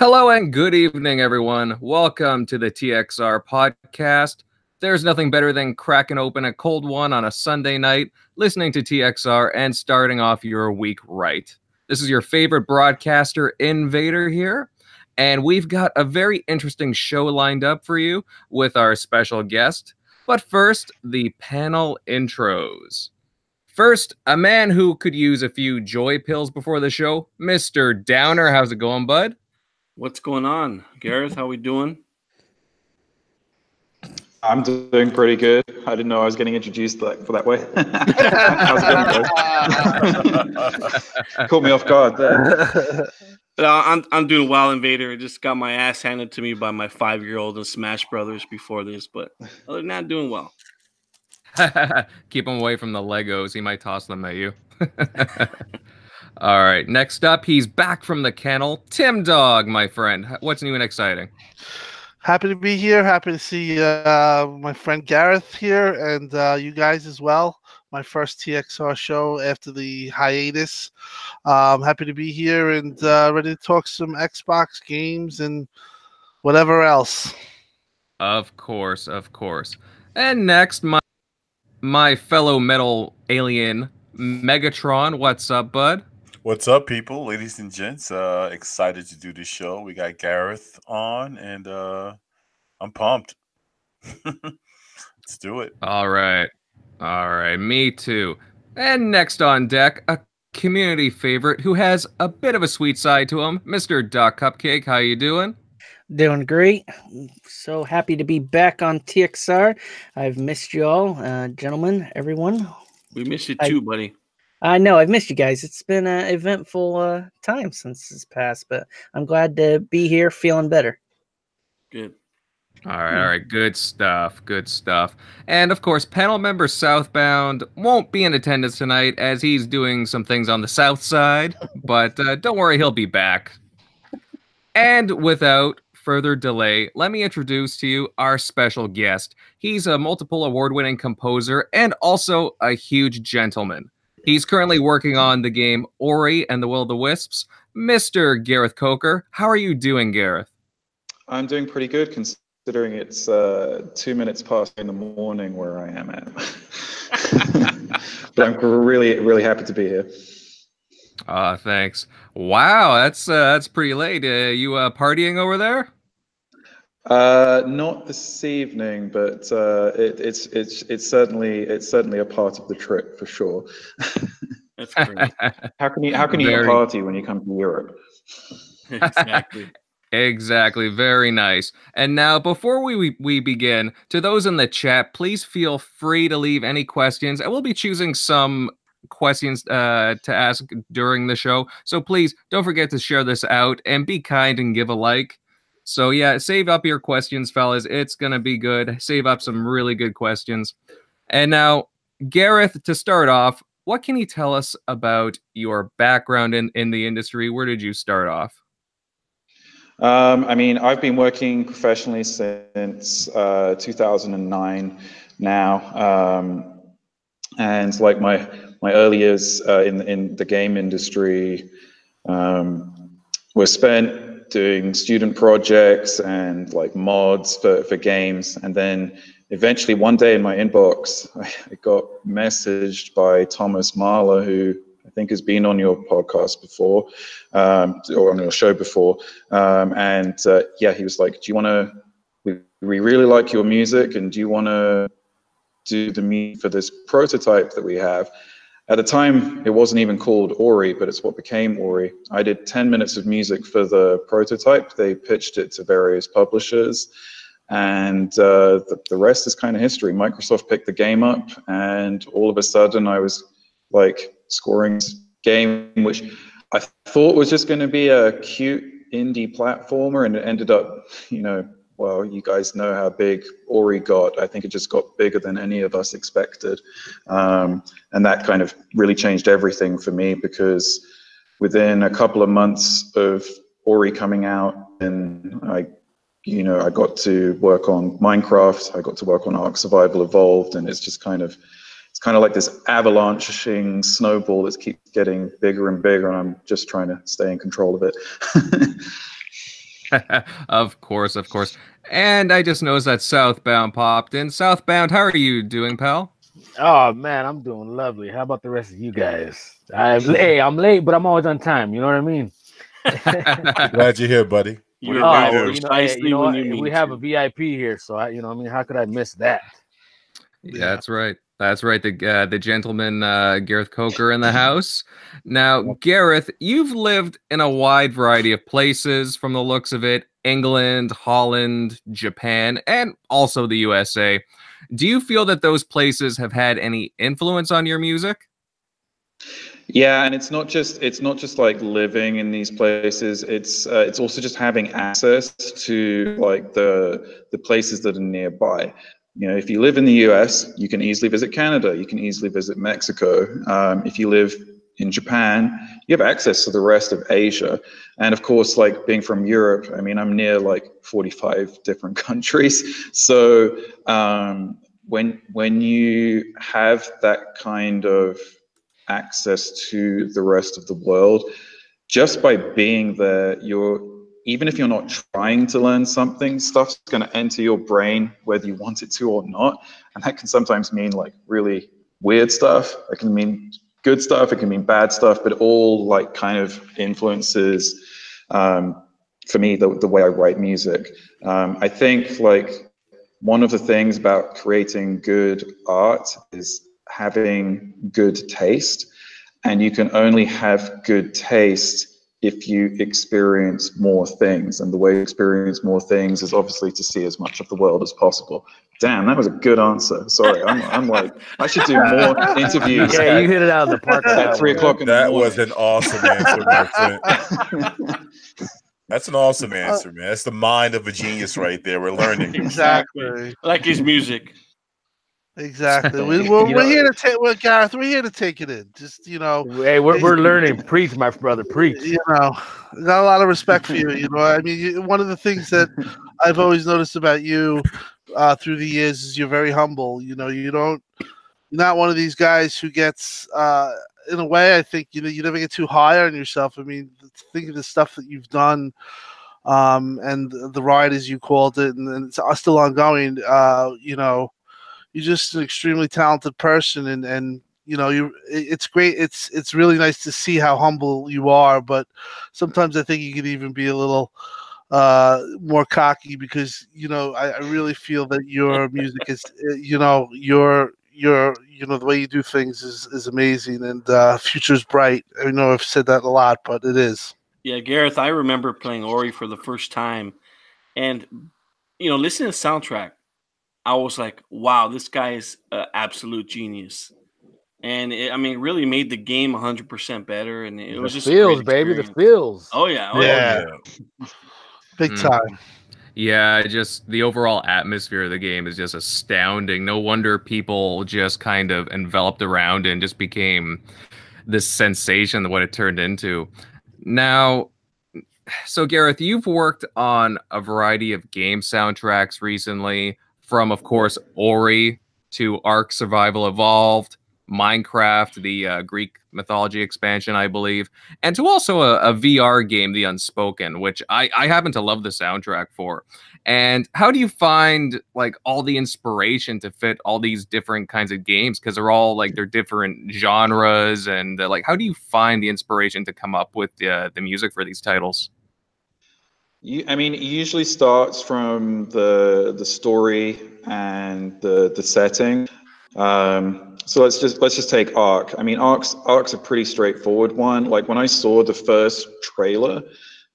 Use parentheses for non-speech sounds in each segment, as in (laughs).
Hello and good evening, everyone. Welcome to the TXR podcast. There's nothing better than cracking open a cold one on a Sunday night, listening to TXR, and starting off your week right. This is your favorite broadcaster, Invader, here. And we've got a very interesting show lined up for you with our special guest. But first, the panel intros. First, a man who could use a few joy pills before the show, Mr. Downer. How's it going, bud? What's going on, Gareth? How we doing? I'm doing pretty good. I didn't know I was getting introduced like for that way. (laughs) (laughs) Caught me off guard there. Uh, I'm I'm doing well, Invader. I just got my ass handed to me by my five year old in Smash Brothers before this, but other than that, doing well. (laughs) Keep him away from the Legos. He might toss them at you. All right. Next up, he's back from the kennel. Tim Dog, my friend. What's new and exciting? Happy to be here. Happy to see uh, my friend Gareth here and uh, you guys as well. My first TXR show after the hiatus. Um, happy to be here and uh, ready to talk some Xbox games and whatever else. Of course, of course. And next, my my fellow metal alien Megatron. What's up, bud? What's up, people, ladies and gents? Uh, excited to do this show. We got Gareth on, and uh, I'm pumped. (laughs) Let's do it. All right, all right, me too. And next on deck, a community favorite who has a bit of a sweet side to him, Mr. Doc Cupcake. How you doing? Doing great. So happy to be back on TXR. I've missed you all, uh, gentlemen, everyone. We miss you too, I, buddy. I know I've missed you guys. It's been an eventful uh, time since this passed, but I'm glad to be here, feeling better. Good. All right, all right, good stuff, good stuff. And of course, panel member Southbound won't be in attendance tonight as he's doing some things on the south side, but uh, don't worry, he'll be back. And without further delay, let me introduce to you our special guest. He's a multiple award winning composer and also a huge gentleman. He's currently working on the game Ori and the Will of the Wisps. Mr. Gareth Coker, how are you doing, Gareth? I'm doing pretty good considering it's uh, two minutes past in the morning where I am at. (laughs) but I'm really, really happy to be here. Uh, thanks. Wow, that's uh, that's pretty late. Uh, you uh, partying over there? Uh, not this evening, but uh, it, it's it's it's certainly it's certainly a part of the trip for sure. (laughs) That's great. how can you how can Very... you party when you come to Europe? (laughs) exactly. Exactly. Very nice. And now, before we, we begin, to those in the chat, please feel free to leave any questions. I will be choosing some questions uh, to ask during the show. So please don't forget to share this out and be kind and give a like. So yeah, save up your questions, fellas. It's gonna be good. Save up some really good questions. And now, Gareth, to start off, what can you tell us about your background in, in the industry? Where did you start off? Um, I mean, I've been working professionally since uh, 2009 now. Um, and like my my early years uh, in in the game industry um, were spent doing student projects and like mods for, for games. And then eventually one day in my inbox, (laughs) I got messaged by Thomas Mahler, who I think has been on your podcast before, um, or on your show before. Um, and uh, yeah, he was like, do you want to, we, we really like your music and do you want to do the music for this prototype that we have? At the time, it wasn't even called Ori, but it's what became Ori. I did 10 minutes of music for the prototype. They pitched it to various publishers, and uh, the, the rest is kind of history. Microsoft picked the game up, and all of a sudden, I was like scoring game, which I thought was just going to be a cute indie platformer, and it ended up, you know, well, you guys know how big Ori got. I think it just got bigger than any of us expected. Um, and that kind of really changed everything for me because within a couple of months of Ori coming out, and I, you know, I got to work on Minecraft, I got to work on Ark Survival Evolved, and it's just kind of, it's kind of like this avalanching snowball that keeps getting bigger and bigger, and I'm just trying to stay in control of it. (laughs) (laughs) of course, of course. And I just noticed that Southbound popped in. Southbound, how are you doing, pal? Oh man, I'm doing lovely. How about the rest of you guys? I, hey, I'm late, but I'm always on time. You know what I mean? (laughs) (laughs) Glad you're here, buddy. You're Oh, right well, you know, hey, you know when you we have to. a VIP here, so I, you know, I mean, how could I miss that? Yeah, that's right. That's right. The uh, the gentleman uh, Gareth Coker in the (laughs) house. Now, Gareth, you've lived in a wide variety of places from the looks of it: England, Holland, Japan, and also the USA. Do you feel that those places have had any influence on your music? Yeah, and it's not just it's not just like living in these places. It's uh, it's also just having access to like the the places that are nearby. You know, if you live in the U.S., you can easily visit Canada. You can easily visit Mexico. Um, if you live in Japan, you have access to the rest of Asia. And of course, like being from Europe, I mean, I'm near like 45 (laughs) different countries. So um, when when you have that kind of access to the rest of the world just by being there you're even if you're not trying to learn something stuff's going to enter your brain whether you want it to or not. And that can sometimes mean like really weird stuff. It can mean good stuff. It can mean bad stuff. But all like kind of influences um, for me the, the way i write music. Um, i think like one of the things about creating good art is having good taste. And you can only have good taste if you experience more things and the way you experience more things is obviously to see as much of the world as possible damn that was a good answer sorry i'm, I'm like i should do more (laughs) interviews Yeah, you hit it out of the park. at that three one. o'clock in the That morning was an awesome answer, my friend. (laughs) That's an awesome uh, answer, man. That's the mind of a genius right there. We're learning. (laughs) Exactly. Like his music. Exactly. (laughs) We, we're, we're know- here to take. Well, Gareth, we're here to take it in. Just you know, Hey, we're, we're learning. Preach, my brother. Preach. you know, got a lot of respect for you. You know, I mean, you, one of the things that (laughs) I've always noticed about you uh, through the years is you're very humble. You know, you don't, you're not one of these guys who gets, uh, in a way, I think you know, you never get too high on yourself. I mean, think of the stuff that you've done. Um, and the the ride, as you called it, and, and it's uh, still ongoing. Uh, you know, you're just an extremely talented person, and and you know, you it's great. It's it's really nice to see how humble you are, but sometimes I think you could even be a little uh more cocky because you know I, I really feel that your music is uh, you know your your you know the way you do things is is amazing and uh future's bright i know i've said that a lot but it is Yeah, Gareth, I remember playing Ori for the first time, and you know, listening to the soundtrack, I was like, "Wow, this guy is an absolute genius." And it, I mean, really made the game 100% better, and it The was just a feels, baby. The feels. Oh yeah, oh, Yeah. big Mm. time Yeah, just the overall atmosphere of the game is just astounding. No wonder people just kind of enveloped around and just became this sensation of what it turned into. Now, so Gareth, you've worked on a variety of game soundtracks recently, from of course Ori to Ark Survival Evolved, Minecraft, the uh, Greek mythology expansion, I believe, and to also a, a VR game, The Unspoken, which I, I happen to love the soundtrack for. And how do you find like all the inspiration to fit all these different kinds of games? Because they're all like they're different genres, and uh, like how do you find the inspiration to come up with the the music for these titles? You, I mean, it usually starts from the the story and the the setting. Um, so let's just let's just take Ark. I mean, Ark's Ark's a pretty straightforward one. Like when I saw the first trailer,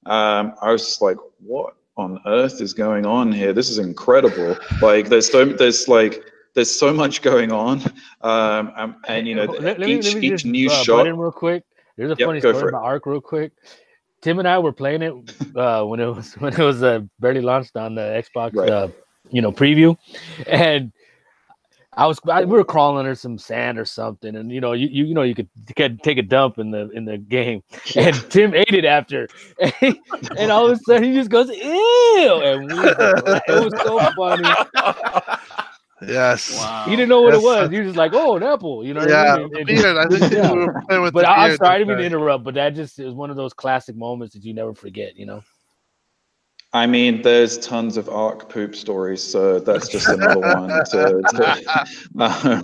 um, I was just like, "What on earth is going on here? This is incredible!" Like there's so there's like there's so much going on, um, and, you know Let- let me- each let me each just, new uh, shot. in real quick. There's a Yep, funny story about Ark, real quick. Tim and I were playing it uh, when it was (laughs) when it was uh, barely launched on the Xbox, Right. uh, you know, preview, and I was I, we were crawling under some sand or something, and you know, you you, you know, you could, you could take a dump in the in the game, and Tim ate it after, (laughs) and, all of a sudden he just goes ew, and we, it was so funny. (laughs) yes wow. He didn't know what Yes. it was. He was just like, "Oh, an apple," you know. what yeah I mean? the And- beard, i think (laughs) Yeah. we were playing with but I, I'm sorry, I didn't mean to interrupt, but that just is one of those classic moments that you never forget, you know. I mean, there's tons of Ark poop stories, so that's just another (laughs) one. To, to, (laughs) um,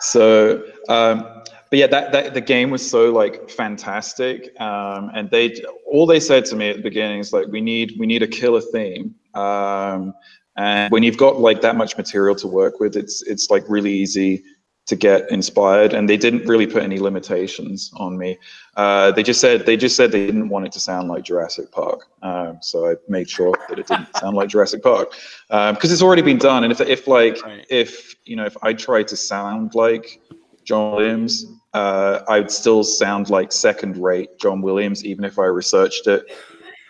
so, um, but yeah, that, that the game was so like fantastic, um, and they all they said to me at the beginning is like, we need we need a killer theme, um, and when you've got like that much material to work with, it's it's like really easy to get inspired. And they didn't really put any limitations on me. Uh, they just said they just said they didn't want it to sound like jurassic park. Um, so i made sure that it didn't sound like jurassic park. Because um, it's already been done. And if, if like Right. if you know if i tried to sound like john williams uh, i would still sound like second rate john williams even if i researched it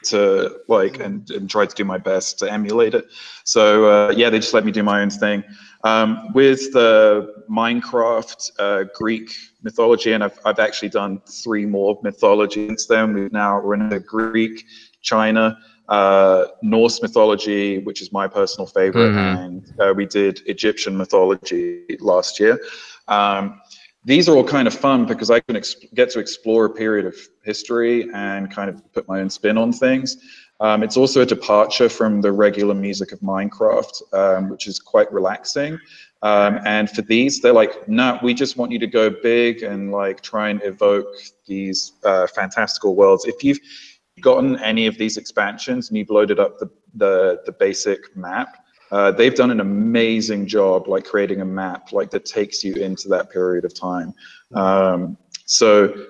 to like and, and tried to do my best to emulate it so uh, yeah they just let me do my own thing um, with the Minecraft uh, Greek mythology, and I've, I've actually done three more mythology since then. We've now run the Greek, China, uh, Norse mythology, which is my personal favorite, Mhm. and uh, we did Egyptian mythology last year. Um, these are all kind of fun because I can get to explore a period of history and kind of put my own spin on things. Um, it's also a departure from the regular music of Minecraft, um, which is quite relaxing. Um, and for these, they're like, no, we just want you to go big and like try and evoke these uh, fantastical worlds. If you've gotten any of these expansions and you've loaded up the the, the basic map, uh, they've done an amazing job, like creating a map like that takes you into that period of time. Um, so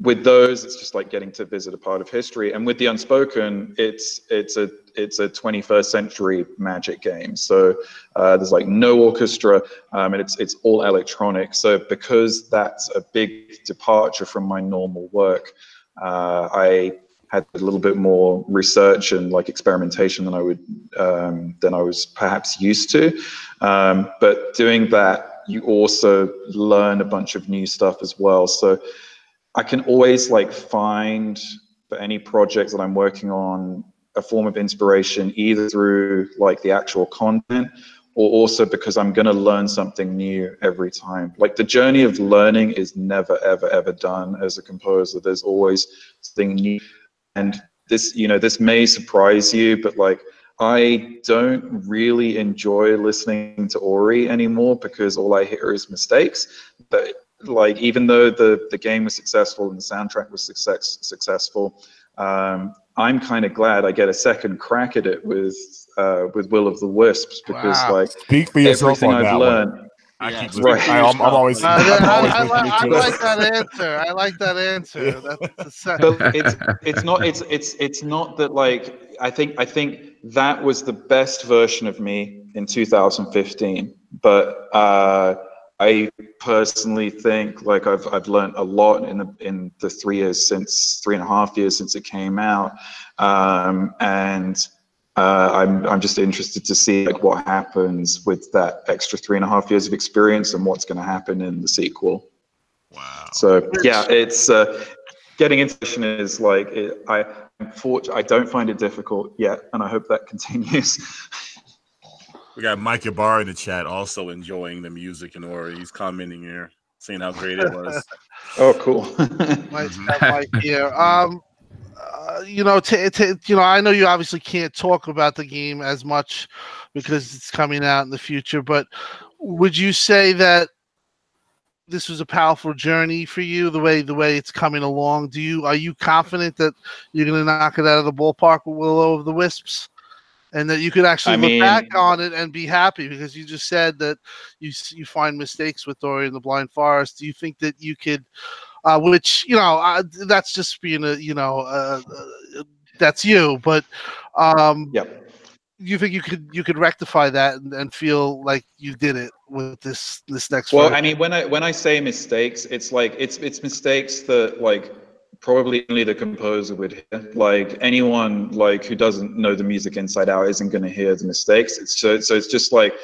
with those, it's just like getting to visit a part of history. And with the unspoken, it's it's a it's a 21st century magic game. So uh, there's like no orchestra, um, and it's it's all electronic. So because that's a big departure from my normal work, uh, I had a little bit more research and like experimentation than I would um, than I was perhaps used to. Um, but doing that, you also learn a bunch of new stuff as well. So I can always like find for any project that I'm working on a form of inspiration either through like the actual content or also because I'm going to learn something new every time. Like the journey of learning is never, ever, ever done as a composer. There's always something new. And this, you know, this may surprise you, but like I don't really enjoy listening to Ori anymore because all I hear is mistakes. But like even though the the game was successful and the soundtrack was success successful, um, I'm kind of glad I get a second crack at it with uh, with Will of the Wisps because Wow. like Speak for yourself everything on I've that one. Learned. I Yeah, keep it's right. to I, am I'm always. like- Uh, I'm I, always I, listening I, I like that answer. I like that answer. (laughs) That's the it's it's not it's it's it's not that like I think I think that was the best version of me in 2015. But uh, I personally think like I've I've learned a lot in the in the three years since three and a half years since it came out, um, and uh, I'm I'm just interested to see like what happens with that extra three and a half years of experience and what's going to happen in the sequel. Wow. So yeah, it's uh, getting into it is like it, I unfortunately I don't find it difficult yet, and I hope that (laughs) continues. We got Mike Yabar in the chat also enjoying the music and Ori. He's commenting here, saying how great it was. (laughs) oh, cool. Nice to have Mike here. Um, uh, you know, t- t- you know, I know you obviously can't talk about the game as much because it's coming out in the future. But would you say that this was a powerful journey for you? The way the way it's coming along. Do you are you confident that you're going to knock it out of the ballpark with Willow of the Wisps? And that you could actually I look mean- back on it and be happy because you just said that you you find mistakes with Ori and the Blind Forest. Do you think that you could uh, which you know uh, that's just being a you know uh, uh, that's you but um yep. you think you could you could rectify that and, and feel like you did it with this this next one? Well, fight? I mean, when I when I say mistakes, it's like it's it's mistakes that like probably only the composer would hear. Like anyone like who doesn't know the music inside out isn't going to hear the mistakes. It's so so it's just like,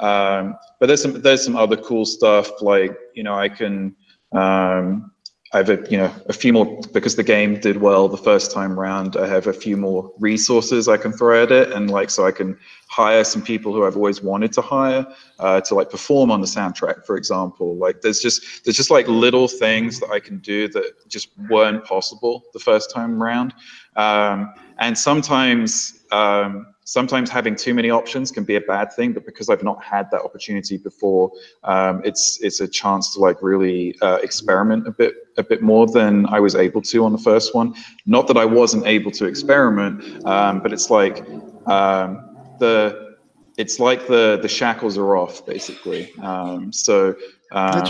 um, but there's some there's some other cool stuff like you know I can um, I have a you know a few more because the game did well the first time round. I have a few more resources I can throw at it, and like so I can hire some people who I've always wanted to hire uh, to like perform on the soundtrack, for example. Like there's just there's just like little things that I can do that just weren't possible the first time round, um, and sometimes. Um, sometimes having too many options can be a bad thing, but because I've not had that opportunity before, um, it's it's a chance to like really uh, experiment a bit a bit more than I was able to on the first one. Not that I wasn't able to experiment, um, but it's like um, the it's like the the shackles are off basically. Um, so um,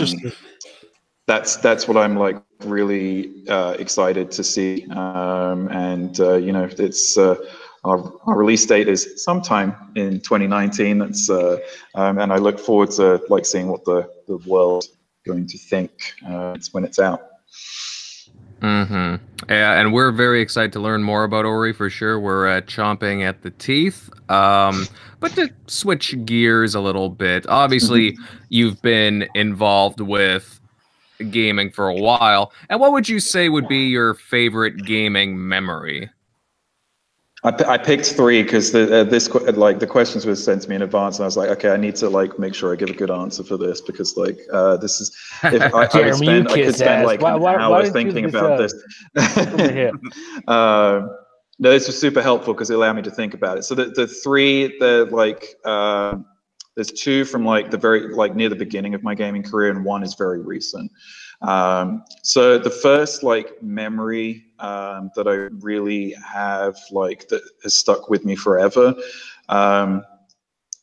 that's that's what I'm like really uh, excited to see, um, and uh, you know it's. Our, our, release date is sometime in 2019. That's uh, um, and I look forward to like seeing what the the world going to think uh, it's when it's out. Hmm. Yeah, and we're very excited to learn more about Ori for sure. We're uh, chomping at the teeth. Um, but to switch gears a little bit, obviously mm-hmm. (laughs) you've been involved with gaming for a while. And what would you say would be your favorite gaming memory? I, I picked three because the uh, this like the questions were sent to me in advance, and I was like, okay, I need to like make sure I give a good answer for this because like uh, this is if I, (laughs) I would spend I could spend like why, an hour why thinking about this. (laughs) uh, no, this was super helpful because it allowed me to think about it. So the the three the like uh, there's two from like the very like near the beginning of my gaming career, and one is very recent. Um, so the first like memory um, that I really have like that has stuck with me forever. Um,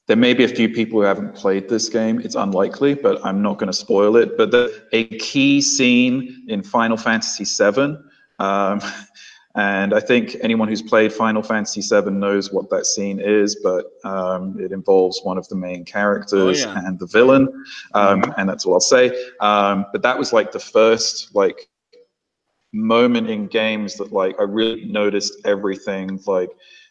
there may be a few people who haven't played this game. It's unlikely, but I'm not going to spoil it. But the, a key scene in Final Fantasy VII (laughs) And I think anyone who's played Final Fantasy VII knows what that scene is, but um, it involves one of the main characters oh, yeah. and the villain, um, mm-hmm. and that's all I'll say. Um, but that was like the first like moment in games that like I really noticed everything. Like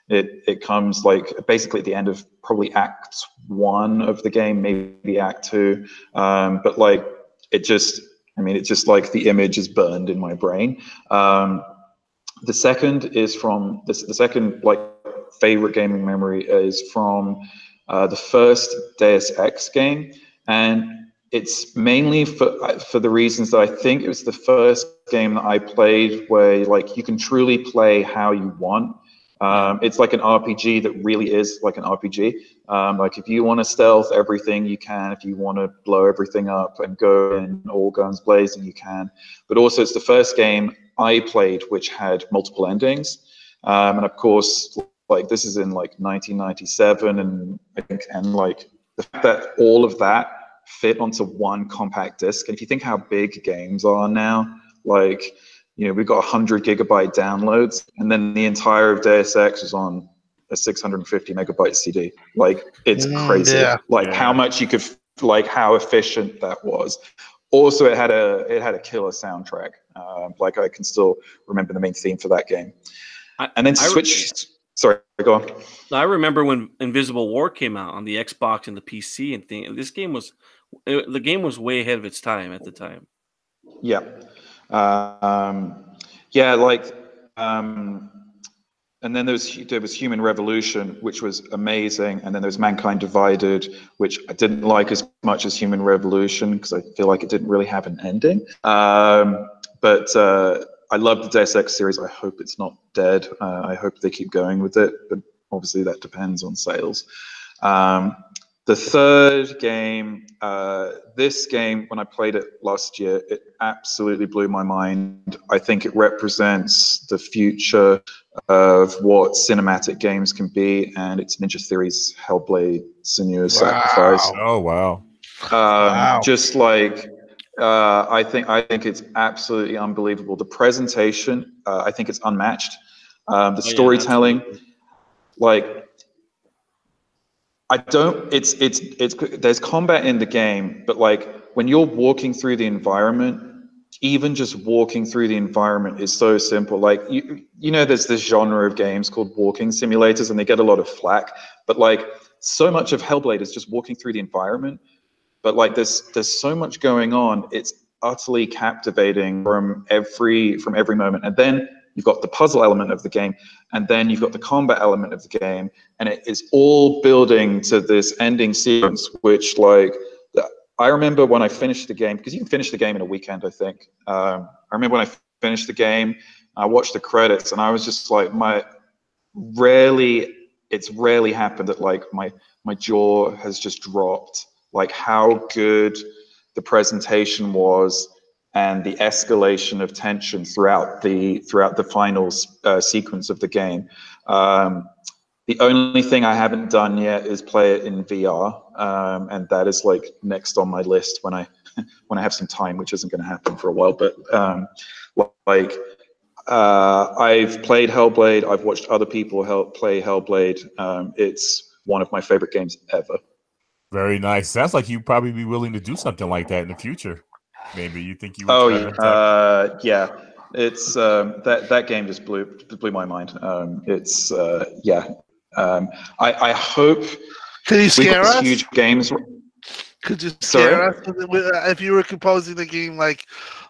it it comes like basically at the end of probably Act One of the game, maybe Act Two, um, but like it just. I mean, it's just like the image is burned in my brain. Um, the second is from this, the second like favorite gaming memory is from uh, the first Deus Ex game, and it's mainly for for the reasons that I think it was the first game that I played where like you can truly play how you want. Um, it's like an RPG that really is like an RPG. Um, like if you want to stealth everything, you can. If you want to blow everything up and go in all guns blazing, you can. But also, it's the first game I played which had multiple endings, um, and of course, like this is in like 1997, and and like the fact that all of that fit onto one compact disc. And if you think how big games are now, like you know, we've got 100 gigabyte downloads, and then the entire of Deus Ex is on a 650 megabyte CD. Like, it's mm, crazy. Yeah. Like, yeah. how much you could, like, how efficient that was. Also, it had a it had a killer soundtrack. Uh, like, I can still remember the main theme for that game. I, and then switch. Re- sorry, go on. I remember when Invisible War came out on the Xbox and the PC, and thing. This game was it, the game was way ahead of its time at the time. Yeah. Um, yeah, like, um, and then there was there was Human Revolution, which was amazing, and then there was Mankind Divided, which I didn't like as much as Human Revolution because I feel like it didn't really have an ending. Um, but uh, I love the Deus Ex series. I hope it's not dead. Uh, I hope they keep going with it, but obviously that depends on sales. Um, the third game, uh, this game, when I played it last year, it absolutely blew my mind. I think it represents the future of what cinematic games can be, and it's Ninja Theory's Hellblade Senua's wow. Sacrifice. Oh wow. Um, wow! Just like uh, I think, I think it's absolutely unbelievable. The presentation, uh, I think it's unmatched. Um, the oh, storytelling, yeah, like I don't. It's it's it's. There's combat in the game, but like when you're walking through the environment, even just walking through the environment is so simple. Like you you know, there's this genre of games called walking simulators, and they get a lot of flack. But like so much of Hellblade is just walking through the environment. But like there's there's so much going on. It's utterly captivating from every from every moment. And then you've got the puzzle element of the game, and then you've got the combat element of the game, and it is all building to this ending sequence, which like I remember when I finished the game because you can finish the game in a weekend, I think. Um, I remember when I finished the game, I watched the credits, and I was just like, my rarely, it's rarely happened that like my my jaw has just dropped. Like how good the presentation was and the escalation of tension throughout the throughout the final uh, sequence of the game. Um, the only thing I haven't done yet is play it in VR, um, and that is like next on my list when I (laughs) when I have some time, which isn't going to happen for a while. But um, like uh, I've played Hellblade, I've watched other people help play Hellblade. Um, it's one of my favorite games ever. Very nice. Sounds like you'd probably be willing to do something like that in the future. Maybe you think you? Would oh yeah, uh, yeah. It's um, that that game just blew blew my mind. Um, it's uh, yeah. Um, I I hope. Can you scare us? Huge games. Could you scare Sorry? us if you were composing the game like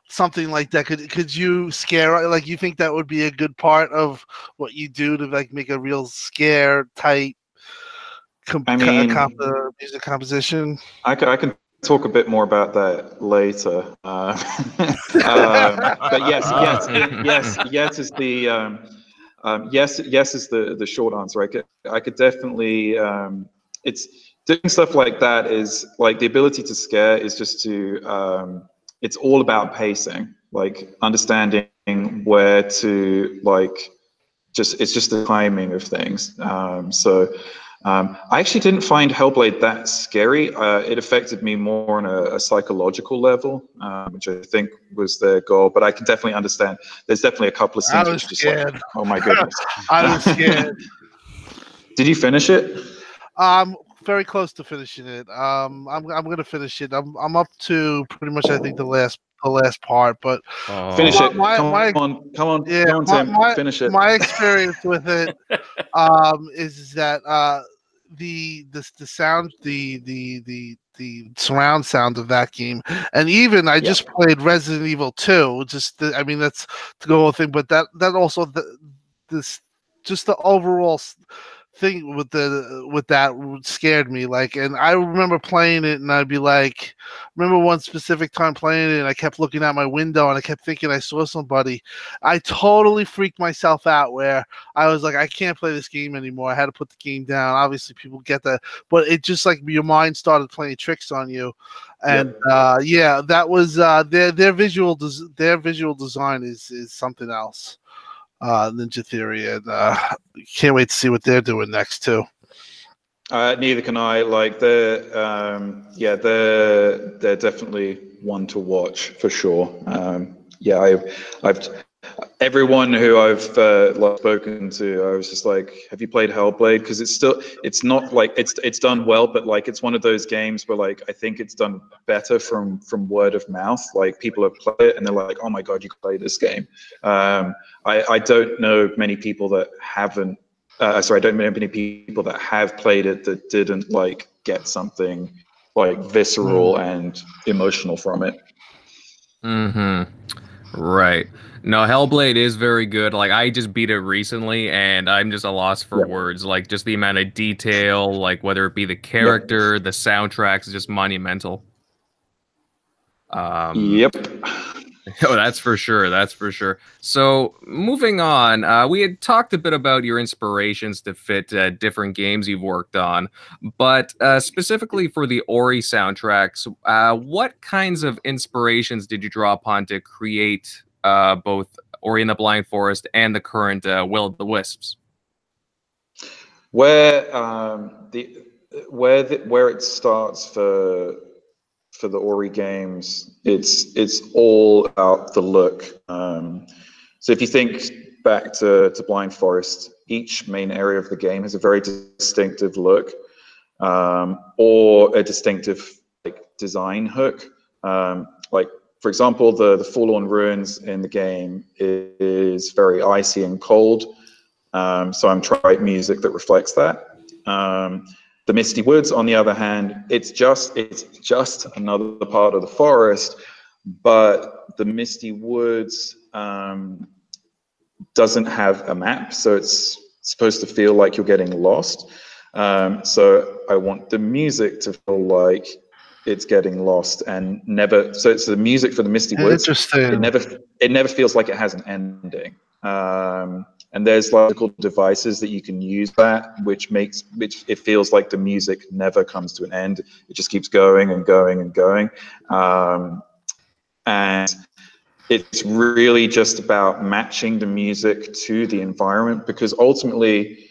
something like that? Could could you scare like you think that would be a good part of what you do to like make a real scare type com- I mean, comp- music composition? I can, I can talk a bit more about that later. Uh, (laughs) um, but yes, (laughs) yes, yes, yes is the um, um, yes, yes is the the short answer. I could I could definitely um, it's doing stuff like that is like the ability to scare is just to um, it's all about pacing, like understanding where to like just it's just the timing of things. Um, so um, I actually didn't find Hellblade that scary. Uh, it affected me more on a, a psychological level, um, which I think was their goal. But I can definitely understand. There's definitely a couple of scenes which just like, oh my goodness. (laughs) I was scared. (laughs) Did you finish it? Um, very close to finishing it. Um, I'm I'm gonna finish it. I'm I'm up to pretty much I think the last the last part, but oh. finish it. My, come my, on, come on, yeah, come on, Tim. My, finish it. My experience with it (laughs) um, is that uh, the the the sound the the the the surround sound of that game, and even I yep. just played Resident Evil Two. Just the, I mean that's the whole thing, but that that also the, this just the overall thing with the with that scared me like and i remember playing it and i'd be like remember one specific time playing it and i kept looking out my window and i kept thinking i saw somebody. I totally freaked myself out where i was like i can't play this game anymore. I had to put the game down. Obviously people get that but it just like your mind started playing tricks on you. And yeah, uh, yeah that was uh, their their visual des- their visual design is is something else uh, Ninja Theory, and uh, can't wait to see what they're doing next too. Uh, neither can I. Like they're, um, yeah, they're they're definitely one to watch for sure. Um, yeah, I've I've everyone who I've uh, like, spoken to, I was just like, "Have you played Hellblade?" Because it's still, it's not like it's it's done well, but like it's one of those games where like I think it's done better from from word of mouth. Like people have played it and they're like, "Oh my god, you play this game." Um, I I don't know many people that haven't. Uh, sorry, I don't know many people that have played it that didn't like get something like visceral mm. and emotional from it. Hmm. Right. No, Hellblade is very good. Like I just beat it recently and I'm just a loss for yep. words. Like just the amount of detail, like whether it be the character, yep. the soundtracks is just monumental. Um Yep. (laughs) Oh, that's for sure. That's for sure. So, moving on, uh, we had talked a bit about your inspirations to fit uh, different games you've worked on, but uh, specifically for the Ori soundtracks, uh, what kinds of inspirations did you draw upon to create uh, both Ori and the Blind Forest and the current uh, Will of the Wisps? Where um, the where the, where it starts for for the Ori games, it's it's all about the look. Um, so if you think back to, to Blind Forest, each main area of the game has a very distinctive look um, or a distinctive like design hook. Um, like for example, the, the Forlorn Ruins in the game is very icy and cold. Um, so I'm trying music that reflects that. Um, the Misty Woods, on the other hand, it's just it's just another part of the forest, but the Misty Woods um, doesn't have a map, so it's supposed to feel like you're getting lost. Um, so I want the music to feel like it's getting lost and never. So it's the music for the Misty Woods. Interesting. It never it never feels like it has an ending. Um, and there's local devices that you can use that, which makes which it feels like the music never comes to an end. It just keeps going and going and going. Um, and it's really just about matching the music to the environment because ultimately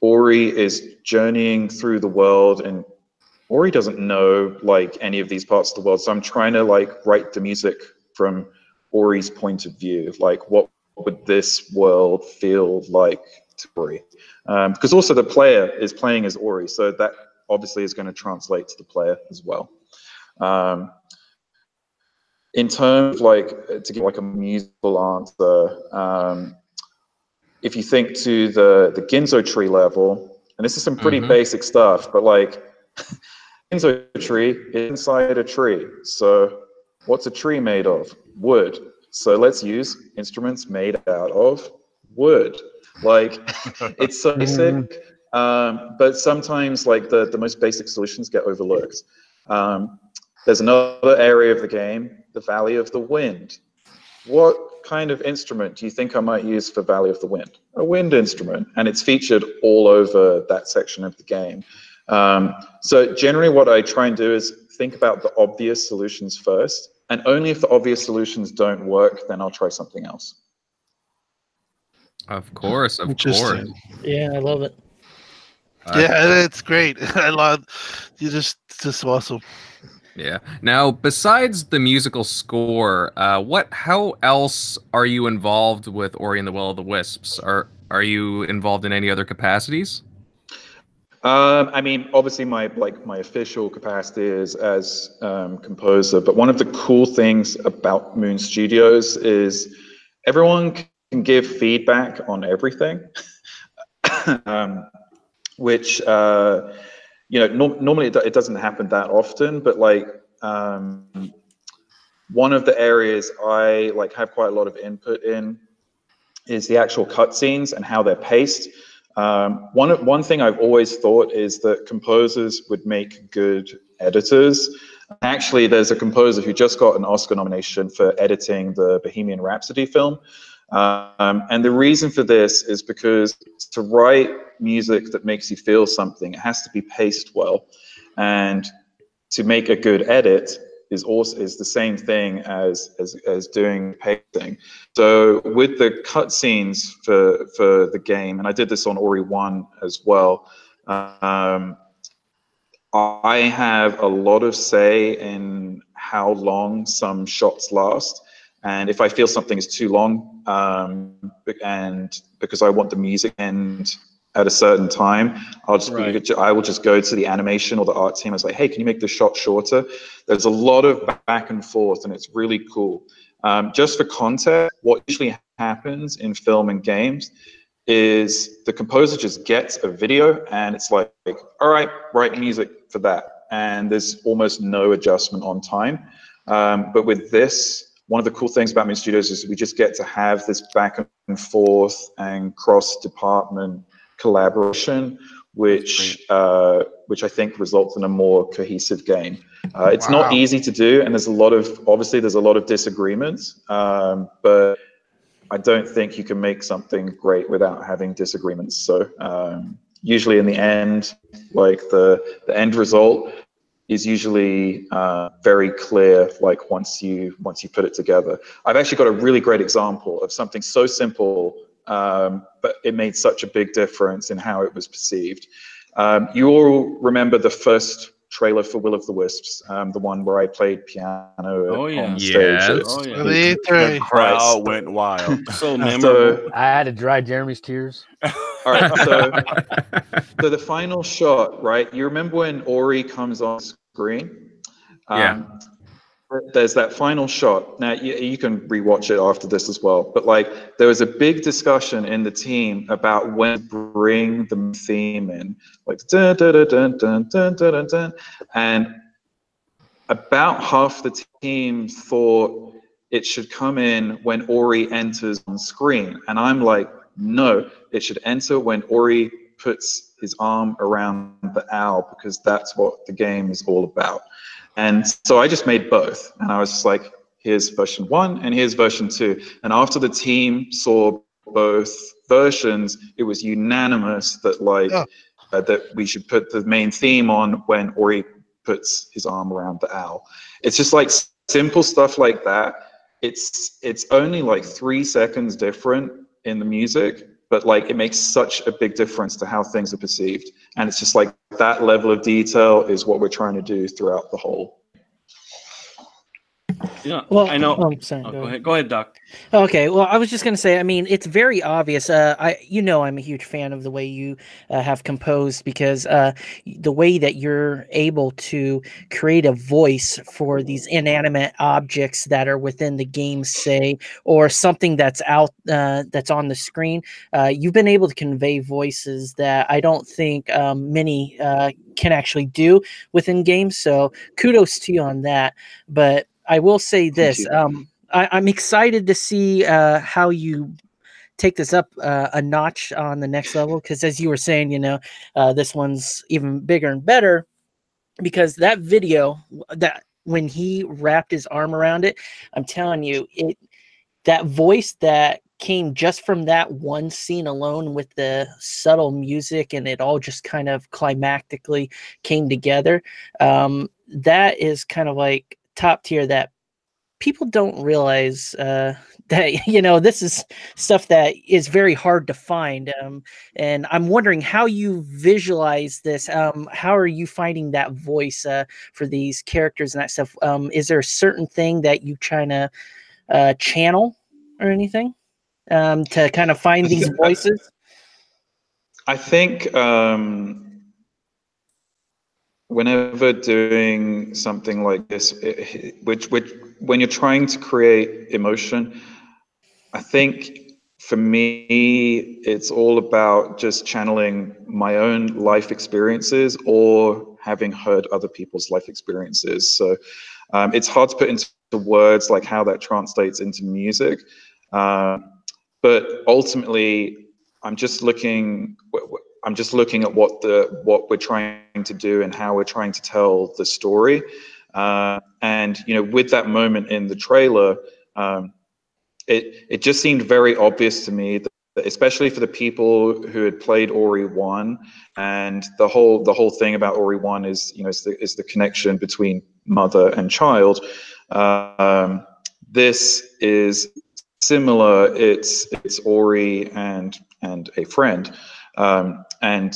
Ori is journeying through the world and Ori doesn't know like any of these parts of the world. So I'm trying to like write the music from Ori's point of view. Like what would this world feel like to Ori? Um, because also the player is playing as Ori. So that obviously is going to translate to the player as well. Um, in terms of like to give like a musical answer, um, if you think to the the Ginso tree level, and this is some pretty Mhm. basic stuff, but like (laughs) Ginso tree inside a tree. So what's a tree made of? Wood. So let's use instruments made out of wood. Like (laughs) it's so basic, um, but sometimes like the, the most basic solutions get overlooked. Um, there's another area of the game, the Valley of the Wind. What kind of instrument do you think I might use for Valley of the Wind? A wind instrument, and it's featured all over that section of the game. Um, so generally what I try and do is think about the obvious solutions first, and only if the obvious solutions don't work, then I'll try something else. Of course, of course. Yeah, I love it. Uh, yeah, it's great. (laughs) I love you. Just just awesome. Yeah. Now, besides the musical score, uh, what? How else are you involved with Ori and the Will of the Wisps? Are Are you involved in any other capacities? Um, I mean, obviously, my like my official capacity is as um, composer. But one of the cool things about Moon Studios is everyone can give feedback on everything, (laughs) um, which uh, you know nor normally it, it doesn't happen that often. But like um, one of the areas I like have quite a lot of input in is the actual cutscenes and how they're paced. Um, one one thing I've always thought is that composers would make good editors. Actually, there's a composer who just got an Oscar nomination for editing the Bohemian Rhapsody film. Um, and the reason for this is because to write music that makes you feel something, it has to be paced well. And to make a good edit is also is the same thing as as, as doing pacing. So with the cutscenes for for the game, and I did this on Ori One as well. Um, I have a lot of say in how long some shots last, and if I feel something is too long, um, and because I want the music end at a certain time, I'll just Right. I will just go to the animation or the art team. I was like, hey, can you make this shot shorter? There's a lot of back and forth, and it's really cool. Um, just for context, what usually happens in film and games is the composer just gets a video and it's like, all right, write music for that. And there's almost no adjustment on time. Um, but with this, one of the cool things about Moon Studios is we just get to have this back and forth and cross department collaboration, which uh, which I think results in a more cohesive game. Uh, it's Wow. not easy to do, and there's a lot of obviously there's a lot of disagreements, um, but I don't think you can make something great without having disagreements. So um, usually in the end, like the the end result is usually uh, very clear. Like once you once you put it together, I've actually got a really great example of something so simple, um, but it made such a big difference in how it was perceived. Um, you all remember the first trailer for Will of the Wisps, um, the one where I played piano Oh, yeah. on stage. Yes. Oh, yeah. The The E3. crowd went wild. (laughs) So memorable. So, I had to dry Jeremy's tears. (laughs) all right, so So the final shot, right? You remember when Ori comes on screen? Yeah there's that final shot. Now you, you can rewatch it after this as well. But like there was a big discussion in the team about when to bring the theme in, like dun, dun, dun, dun, dun, dun, dun, and about half the team thought it should come in when Ori enters on screen, and I'm like, no, it should enter when Ori puts his arm around the owl because that's what the game is all about. And so I just made both. And I was just like, here's version one and here's version two. And after the team saw both versions, it was unanimous that like Oh. uh, that we should put the main theme on when Ori puts his arm around the owl. It's just like simple stuff like that. It's it's only like three seconds different in the music, but like it makes such a big difference to how things are perceived. And it's just like that level of detail is what we're trying to do throughout the whole. Yeah, Well, I know. oh, sorry, Oh, go ahead. ahead, go ahead, Doc. Okay, well, I was just gonna say. I mean, it's very obvious. Uh, I, you know, I'm a huge fan of the way you uh, have composed because uh, the way that you're able to create a voice for these inanimate objects that are within the game, say, or something that's out uh, that's on the screen. Uh, you've been able to convey voices that I don't think um, many uh, can actually do within games. So, kudos to you on that. But I will say this. Um, I, I'm excited to see uh, how you take this up uh, a notch on the next level because, as you were saying, you know, uh, this one's even bigger and better because that video that when he wrapped his arm around it, I'm telling you, it that voice that came just from that one scene alone with the subtle music and it all just kind of climactically came together. Um, that is kind of like top tier that people don't realize uh, (laughs) that you know this is stuff that is very hard to find um, and i'm wondering how you visualize this um, how are you finding that voice uh, for these characters and that stuff? Um, is there a certain thing that you trying to uh, channel or anything um, to kind of find these voices? I think um, whenever doing something like this, it, which, which when you're trying to create emotion, I think for me, it's all about just channeling my own life experiences or having heard other people's life experiences. So um, it's hard to put into words like how that translates into music. Um, but ultimately, I'm just looking. I'm just looking at what the what we're trying to do and how we're trying to tell the story. Uh, and you know, with that moment in the trailer, um, it it just seemed very obvious to me that especially for the people who had played Ori one, and the whole the whole thing about Ori one is you know is the is the connection between mother and child. Um, this is similar. It's it's Ori and and a friend, um, and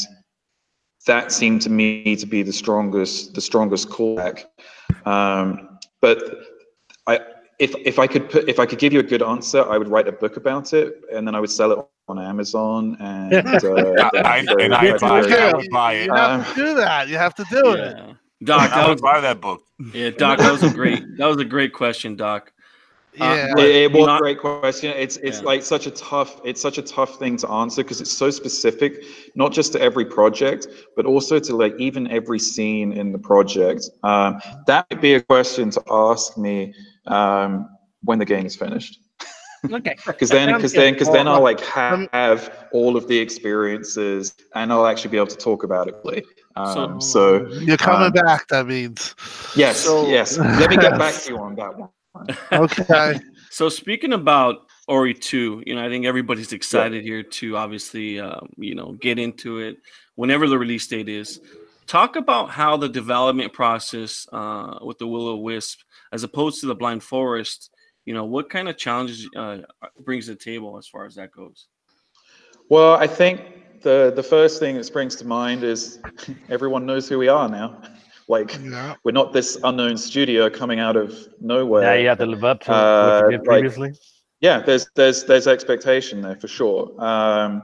that seemed to me to be the strongest the strongest callback. Um, but I if if I could put if I could give you a good answer, I would write a book about it, and then I would sell it on Amazon. And uh, (laughs) I, very- and I'd buy it. I would buy You. Um, have to do that. You have to do it. Doc, I would buy that book. yeah, Doc, that was a (laughs) great that was a great question, Doc. Yeah. It, it was Not- a great question. It's it's Yeah. like such a tough it's such a tough thing to answer because it's so specific, not just to every project, but also to like even every scene in the project. Um, that would be a question to ask me um, when the game is finished, (laughs) okay because then because then because then I'll like um, have all of the experiences and I'll actually be able to talk about it. fully. Um, So- so You're coming um, back. That means. yes, So- yes. (laughs) Let me get back to you on that one. Okay. (laughs) So speaking about Ori 2, you know, I think everybody's excited here to obviously, um, you know, get into it whenever the release date is. Talk about how the development process uh, with the Will o Wisp, as opposed to the Blind Forest, you know, what kind of challenges uh, brings to the table as far as that goes? Well, I think the the first thing that springs to mind is (laughs) everyone knows who we are now. Like Yeah. we're not this unknown studio coming out of nowhere. Yeah, yeah, the to live up to what Uh, you did like- previously. yeah, there's there's there's expectation there for sure, um,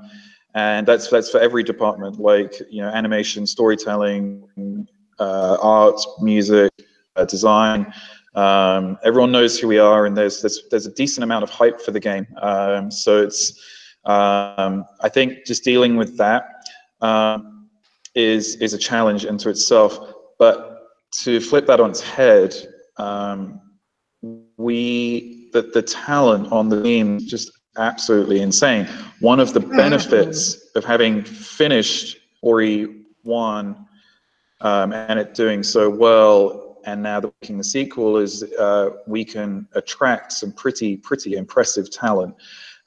and that's that's for every department. Like you know, animation, storytelling, uh, art, music, uh, design. Um, everyone knows who we are, and there's there's there's a decent amount of hype for the game. Um, so it's um, I think just dealing with that um, is is a challenge into itself. But to flip that on its head, um, we the, the talent on the team is just absolutely insane. One of the (laughs) benefits of having finished Ori one um, and it doing so well, and now the making the sequel is uh, we can attract some pretty pretty impressive talent,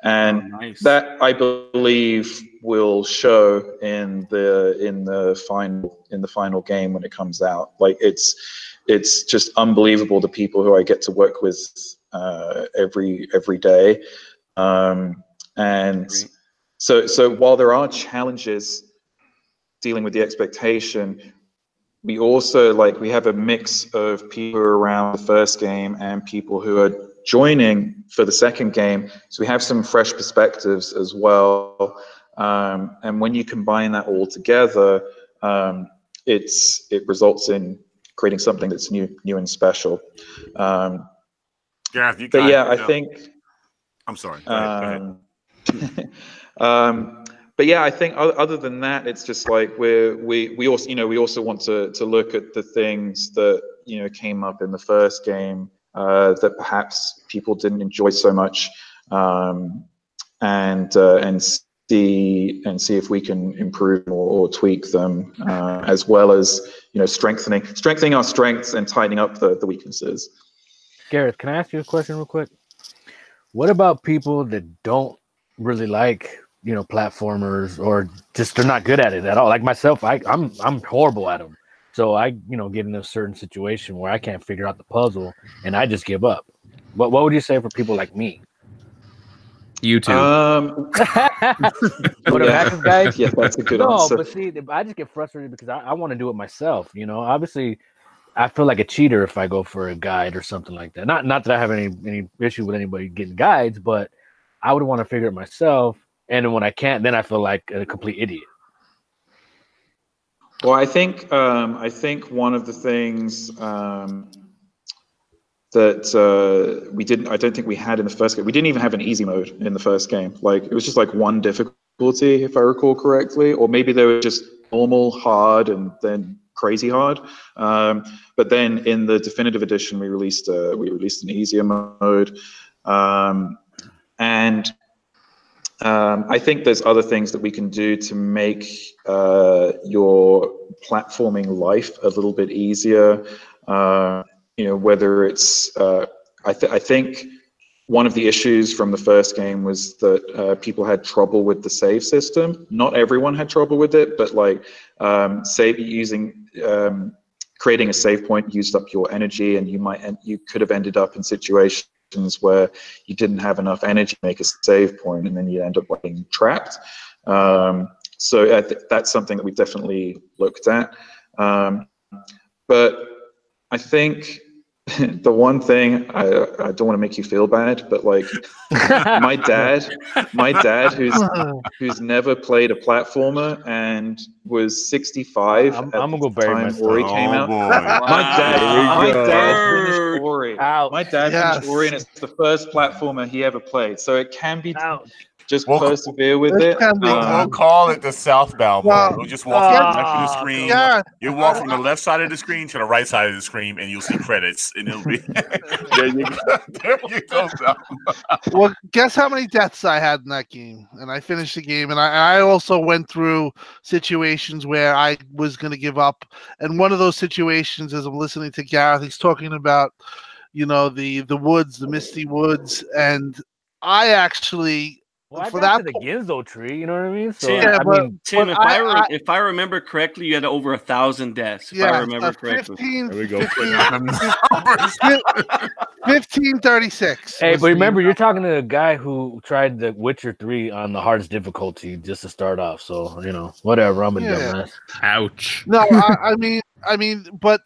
and Oh, nice. that I believe will show in the in the final in the final game when it comes out. Like it's it's just unbelievable the people who I get to work with uh, every every day, um, and so so while there are challenges dealing with the expectation, we also like we have a mix of people around the first game and people who are joining for the second game. So we have some fresh perspectives as well. Um, and when you combine that all together, um, it's it results in creating something that's new, new and special. Um, you but yeah, I uh, think I'm sorry. Go ahead, go ahead. um, (laughs) um, but yeah, I think other than that, it's just like we're we we also you know we also want to to look at the things that you know came up in the first game uh, that perhaps people didn't enjoy so much, um, and uh, and see and see if we can improve or, or tweak them, uh, as well as you know strengthening strengthening our strengths and tightening up the, the weaknesses. Gareth, can I ask you a question real quick? What about people that don't really like, you know, platformers or just they're not good at it at all? Like myself, I, I'm I'm horrible at them. So I, you know, get in a certain situation where I can't figure out the puzzle and I just give up. What what would you say for people like me? YouTube. Um, (laughs) what a yeah. massive guys? yeah, that's a good no, answer. but see, I just get frustrated because I, I want to do it myself. You know, obviously, I feel like a cheater if I go for a guide or something like that. Not not that I have any any issue with anybody getting guides, but I would want to figure it myself. And when I can't, then I feel like a complete idiot. Well, I think um, I think one of the things um, that uh, we didn't, I don't think we had in the first game. We didn't even have an easy mode in the first game. Like it was just like one difficulty, if I recall correctly, or maybe they were just normal, hard, and then crazy hard. Um, but then in the definitive edition, we released uh, we released an easier mode, um, and um, I think there's other things that we can do to make uh, your platforming life a little bit easier. Uh, you know, whether it's, uh, I, th- I think one of the issues from the first game was that uh, people had trouble with the save system. Not everyone had trouble with it, but like um, save using um, creating a save point used up your energy, and you might and you could have ended up in situations where you didn't have enough energy to make a save point, and then you end up being trapped. Um, so I th- that's something that we've definitely looked at. Um, but I think (laughs) the one thing I, I don't want to make you feel bad, but like (laughs) my dad, my dad, who's (laughs) who's never played a platformer and was 65 I'm- at I'm gonna go the bury time myself. Ori Oh, came out. boy. My dad, Wow. my dad Burn. Finished Ori. Ouch. My dad Yes. finished Ori, and it's the first platformer he ever played. So it can be Ouch. Just Well, persevere with it. be- We'll, Um, we'll call it the southbound Well, mode. We'll just walk from the left of the screen. Yeah, You walk from the left side of the screen to the right side of the screen, and you'll see credits, and it'll be (laughs) there. You go. There you go. (laughs) Well, guess how many deaths I had in that game? And I finished the game, and I, I also went through situations where I was going to give up. And one of those situations, as I'm listening to Gareth, he's talking about, you know, the the woods, the misty woods, and I actually, Well, I For got that the Ginso tree. You know what I mean? So Tim, Yeah, I but- mean, Tim, But if I, I- re- I- if I remember correctly, you had over a thousand deaths. If I yeah, remember uh, correctly. 15, There we go. 1536. (laughs) Hey, but remember, you're talking to a guy who tried The Witcher 3 on the hardest difficulty just to start off. So, you know, whatever. I'm a Yeah. dumbass. Ouch. No, I, I mean, I mean, but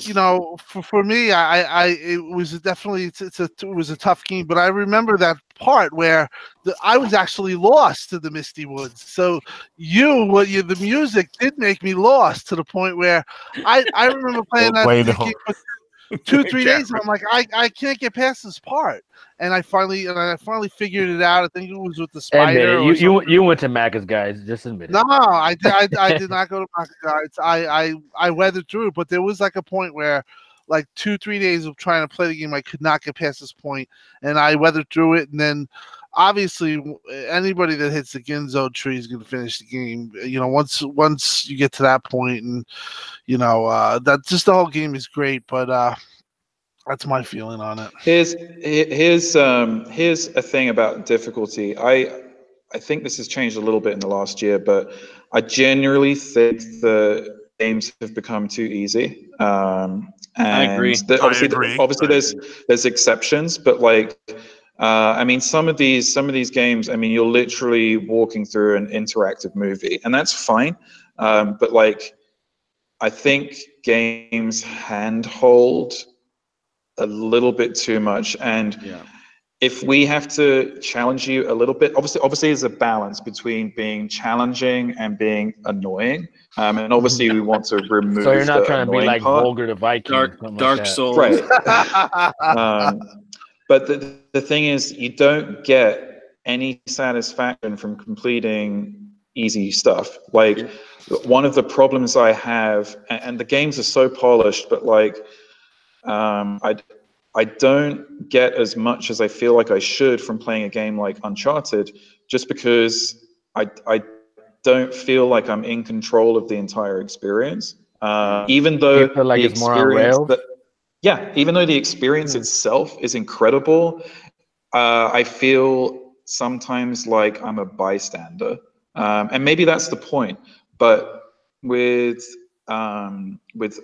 you know, for, for me, I, I, it was definitely it's, it's a it was a tough game. But I remember that part where the, I was actually lost to the Misty Woods. So you, what you, the music did make me lost to the point where I, I remember playing that thinking, (laughs) two (laughs) three days. I'm like, I, I can't get past this part, and I finally and I finally figured it out. I think it was with the spider. or You, you you went to Macca's guys. Just admit it. No, I, did- I, I did not go to Maka guys. I, I, I weathered through it, but there was like a point where, like two, three days of trying to play the game, I could not get past this point, and I weathered through it. And then, obviously, anybody that hits the Ginso tree is going to finish the game. You know, once once you get to that point, and you know, uh, that just the whole game is great. But uh, that's my feeling on it. Here's here's um here's a thing about difficulty. I I think this has changed a little bit in the last year, but I generally think the games have become too easy. Um, and I agree. the- I obviously, agree. obviously, I there's there's exceptions, but like. Uh, I mean, some of these some of these games. I mean, you're literally walking through an interactive movie, and that's fine. Um, but like, I think games handhold a little bit too much, and Yeah. if we have to challenge you a little bit, obviously, obviously, there's a balance between being challenging and being annoying, um, and obviously, we want to remove. (laughs) So you're not the trying to be like part. vulgar to Viking. Dark something like Dark. Souls. right? (laughs) um, but the, the thing is, you don't get any satisfaction from completing easy stuff. Like one of the problems I have, and, and the games are so polished, but like um, I I don't get as much as I feel like I should from playing a game like Uncharted, just because I I don't feel like I'm in control of the entire experience. Uh, even though like the it's more on experience rails? that- yeah, even though the experience Hmm. itself is incredible, uh, I feel sometimes like I'm a bystander, um, and maybe that's the point. But with um, with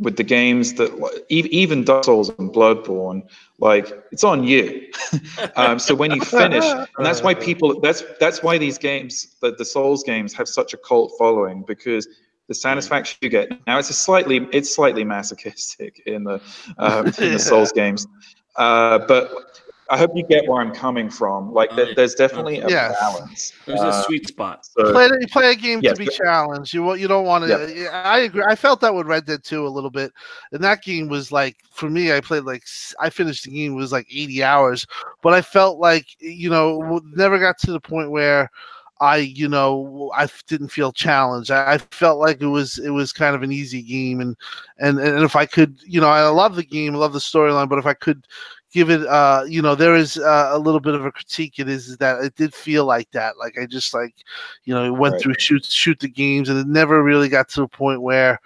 with the games that even Dark Souls and Bloodborne, like it's on you. (laughs) um, so when you finish, and that's why (laughs) people that's that's why these games, the, the Souls games, have such a cult following because the satisfaction you get now it's a slightly it's slightly masochistic in the um, (laughs) in Yeah. the Souls games, uh, but I hope you get where I'm coming from. Like there, there's definitely a Yes. balance. There's Uh, a sweet spot. so- play, the- play a game Yes, to be but- challenged. You wa- you don't want to. I agree. I felt that with Red Dead 2 a little bit, and that game was like for me. I played like I finished the game it was like 80 hours, but I felt like you know never got to the point where I you know I didn't feel challenged. I, I felt like it was it was kind of an easy game, and and and if I could you know I love the game, I love the storyline, but if I could give it uh you know there is uh, a little bit of a critique it is, is that it did feel like that like i just like you know went Right. through shoot shoot the games and it never really got to a point where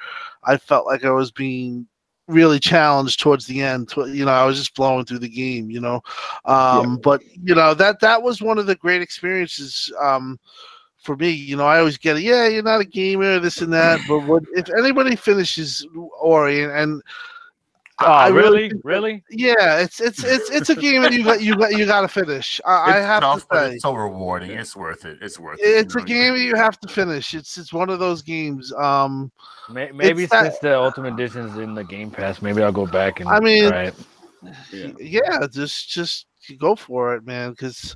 i felt like i was being really challenged towards the end you know i was just blowing through the game you know um but you know that that was one of the great experiences um for me, you know, I always get it. Yeah, you're not a gamer, this and that. But what if anybody finishes Ori and, and Oh, I really? think that- Really? yeah, it's it's it's it's a game that you got you got you got to finish. I, I have tough, to but say, it's so rewarding. It's worth it. It's worth it. it's a game that you have to finish. It's it's one of those games. Um, Maybe It's that- since the Ultimate Edition's in the Game Pass, maybe I'll go back and I mean, try it. Yeah. yeah, just just go for it, man. Because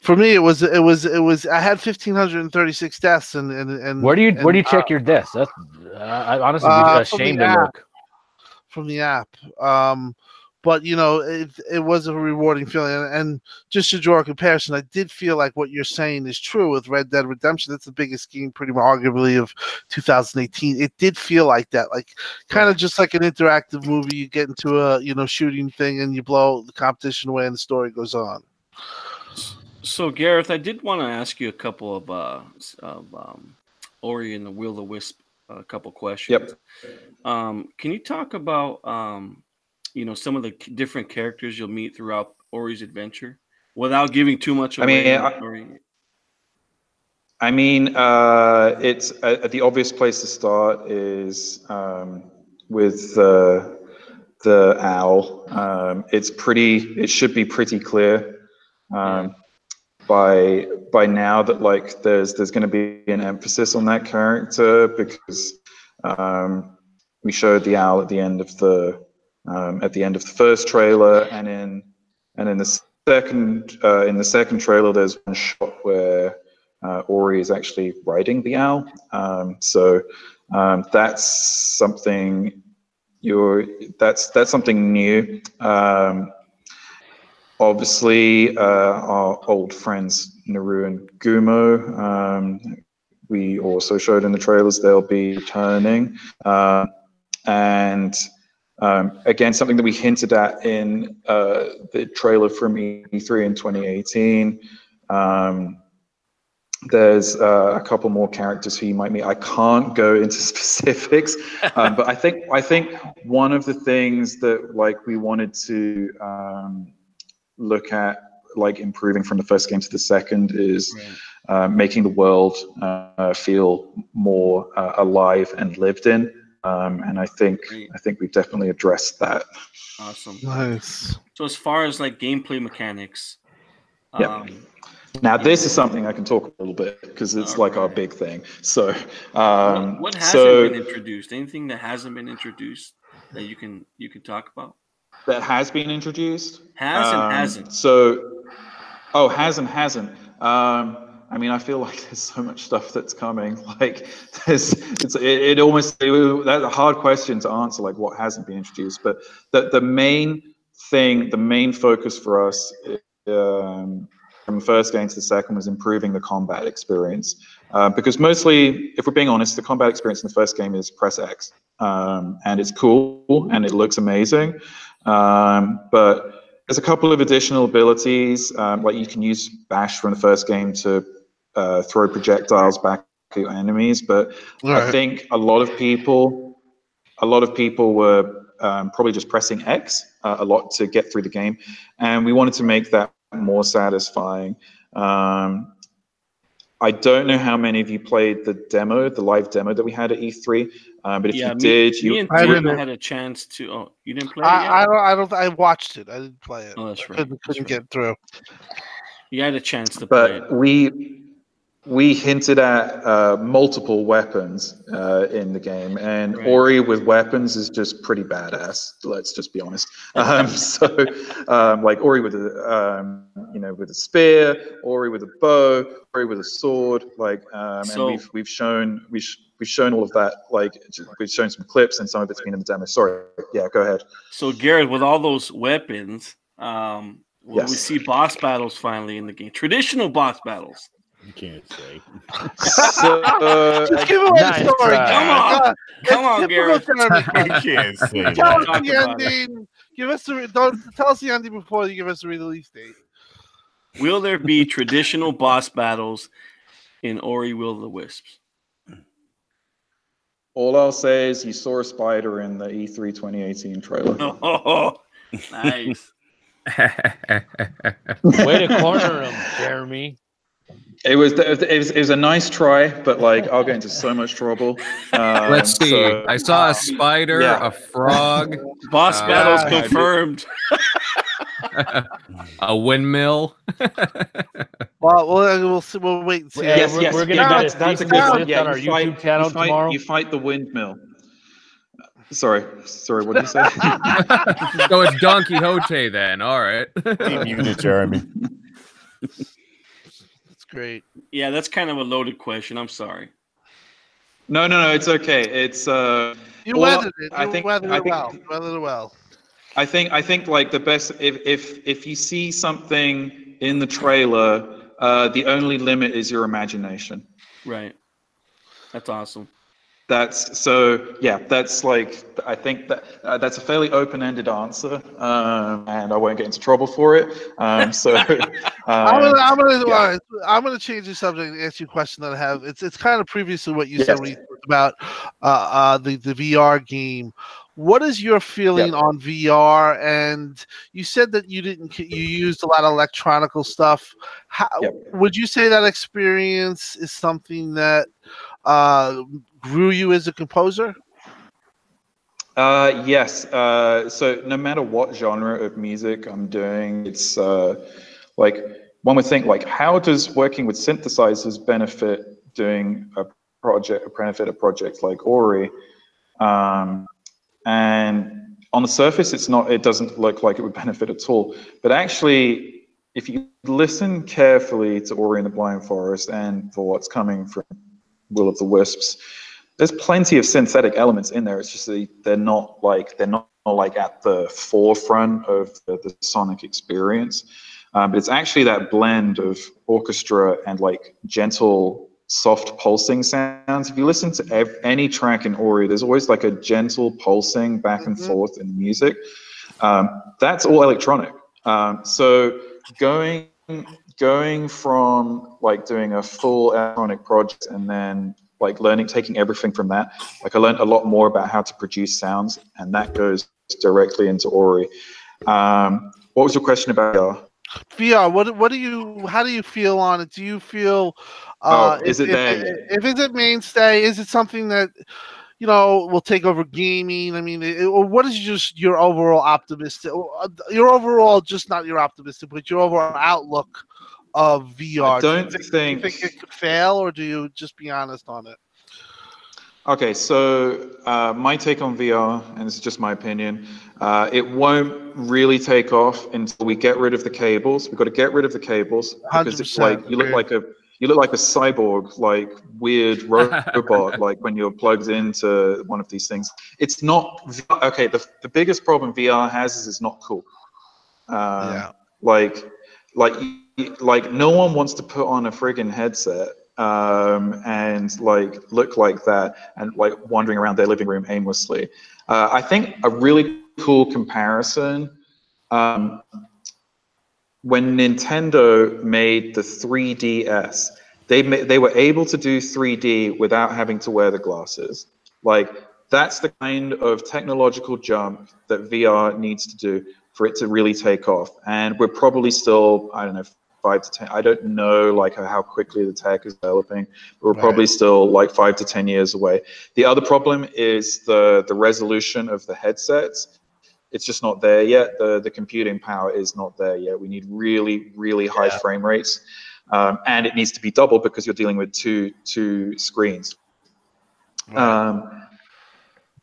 for me, it was it was it was I had fifteen hundred and thirty six deaths, and and and Where do you where do you check uh, your deaths? That's uh, I honestly Uh, be ashamed to app. look. From the app. Um, but you know, it, it was a rewarding feeling. And, and just to draw a comparison, I did feel like what you're saying is true with Red Dead Redemption. That's the biggest game, pretty much arguably of 2018. It did feel like that, like kind of just like an interactive movie. You get into a you know shooting thing and you blow the competition away, and the story goes on. So Gareth, I did want to ask you a couple of uh of um Ori and the Will of the Wisp a couple questions. Um can you talk about um you know some of the different characters you'll meet throughout Ori's adventure without giving too much I away? mean, I- I mean, uh, it's uh, the obvious place to start is um, with the the owl. Um, it's pretty. It should be pretty clear um, by by now that like there's there's going to be an emphasis on that character because um, we showed the owl at the end of the um, at the end of the first trailer, and in and in the second uh, in the second trailer, there's one shot where uh, Ori is actually riding the owl. Um, so um, that's something you're that's that's something new. Um, obviously, uh, our old friends Naru and Gumo. Um, we also showed in the trailers they'll be returning, uh, and um, again something that we hinted at in uh, the trailer from E3 in 2018. Um, there's uh, a couple more characters who you might meet. I can't go into (laughs) specifics, um, but I think I think one of the things that like we wanted to um, look at, like improving from the first game to the second, is uh, making the world uh, feel more uh, alive and lived in. Um, and I think Great. I think we've definitely addressed that. Awesome. Nice. So as far as like gameplay mechanics, Yeah. um, Now this is something I can talk a little bit because it's like our big thing. So um, what, what hasn't so been introduced? Anything that hasn't been introduced that you can you can talk about? That has been introduced. Has and Um, hasn't. So, oh, has and hasn't. Um, I mean, I feel like (laughs) there's so much stuff that's coming. (laughs) Like, there's, it's, it, it almost it, that's a hard question to answer. Like, what hasn't been introduced? But the the main thing, the main focus for us, um, from the first game to the second, was improving the combat experience. Uh, because mostly, if we're being honest, the combat experience in the first game is press X, um, and it's cool and it looks amazing. Um, but there's a couple of additional abilities, um, like you can use Bash from the first game to uh, throw projectiles back at your enemies. But I think a lot of people, a lot of people were um, probably just pressing X uh, a lot to get through the game, and we wanted to make that more satisfying. Um, I don't know how many of you played the demo, the live demo that we had at E3, um, but if yeah, you me, did, me you and I Tim didn't- had a chance to. Oh, you didn't play it I, I don't. I don't. I watched it. I didn't play it. Oh, that's right. Couldn't, That's couldn't right. get through. You had a chance to play but we we hinted at uh, multiple weapons uh, in the game, and Right. Ori with weapons is just pretty badass. Let's just be honest. (laughs) Um, so, um, like Ori with a um, you know with a spear, Ori with a bow, Ori with a sword, like, um, So- and we've we've shown we sh- we've shown all of that. Like, we've shown some clips, and some of it's been in the demo. Sorry, yeah, go ahead. So Garrett, with all those weapons, um, will we see boss battles finally in the game? Traditional boss battles. You can't say. (laughs) So, uh, Just give away Nice the story. try. Come on. God, come on, Garrett. you can't say Tell us the ending. Give us the don't tell us the ending before you give us the release date. Will there be traditional boss battles in Ori Will of the Wisps? All I'll say is you saw a spider in the E E3 2018 trailer. Oh, (laughs) nice. (laughs) Way to corner him, Jeremy. It was, it was it was a nice try, but like I'll get into so much trouble. (laughs) Um, Let's see. so- I saw a spider, Yeah. a frog, Boss Uh, battles confirmed. a windmill. Well, we'll we'll, see, we'll wait and see. Yeah, yes, we're- yes, we're gonna yeah, get that's, a that's a good one. desist Yeah, on our you fight, YouTube channel you fight, tomorrow. You fight the windmill. Sorry, sorry. What did you say? so it's Don Quixote then. All right. He muted Jeremy. (laughs) It's great. Yeah, that's kind of a loaded question. I'm sorry. no, no, no. It's okay. It's uh, You Well, weathered it. You I think- weathered I it think- well. You weathered it well. I think I think like the best if if if you see something in the trailer, uh, the only limit is your imagination. Right. That's awesome. That's so yeah. That's like I think that uh, that's a fairly open-ended answer, um, and I won't get into trouble for it. Um, so (laughs) I'm um, gonna, I'm gonna, yeah. all right, I'm gonna change the subject and ask you a question that I have. It's, it's kind of previous to what you said when you talked about uh, uh, the the VR game. What is your feeling on VR? And you said that you didn't, you used a lot of electronical stuff. How Yep. would you say that experience is something that uh, grew you as a composer? Uh, yes. Uh, so no matter what genre of music I'm doing, it's uh, like one would think like, how does working with synthesizers benefit doing a project, benefit a project like Ori? Um, and on the surface, it's not. It doesn't look like it would (laughs) benefit at all. But actually, if you listen carefully to Ori and the Blind Forest and for what's coming from Will of the Wisps, there's plenty of synthetic elements in there. It's just that they're not like they're not like at the forefront of the, the sonic experience. Um, but it's actually that blend of orchestra and like gentle, soft pulsing sounds. If you listen to ev- any track in Ori, there's always like a gentle pulsing back and Mhm. forth in the music. Um, that's all electronic. Um, so going going from like doing a full electronic project and then like learning taking everything from that like i learned a lot more about how to produce sounds and that goes directly into ori um, what was your question about VR? What what do you? How do you feel on it? Do you feel? Uh, Oh, is if, it if, if it's a mainstay, is it something that you know will take over gaming? I mean, it, or what is just your overall optimistic? uh, Your overall, just not your optimistic, but your overall outlook of VR. I Do you don't think, do you think- think it could fail, or do you just be honest on it? Okay, so uh, my take on VR, and it's just my opinion, uh, it won't really take off until we get rid of the cables. We've got to get rid of the cables because it's like you look like a you look like a cyborg, like weird (laughs) robot, like when you're plugged into one of these things. It's not okay. The the biggest problem VR has is it's not cool. Um, Yeah. Like like like no one wants to put on a friggin' headset um, and like look like that and like wandering around their living room aimlessly. Uh, I think a really cool comparison um, when Nintendo made the 3DS, they they were able to do 3D without having to wear the glasses. Like that's the kind of technological jump that VR needs to do for it to really take off. And we're probably still, I don't know, five to ten. I don't know like how quickly the tech is developing. But we're Right. probably still like five to ten years away. The other problem is the the resolution of the headsets. It's just not there yet. The the computing power is not there yet. We need really really high Yeah. frame rates, um, and it needs to be double because you're dealing with two two screens. Um,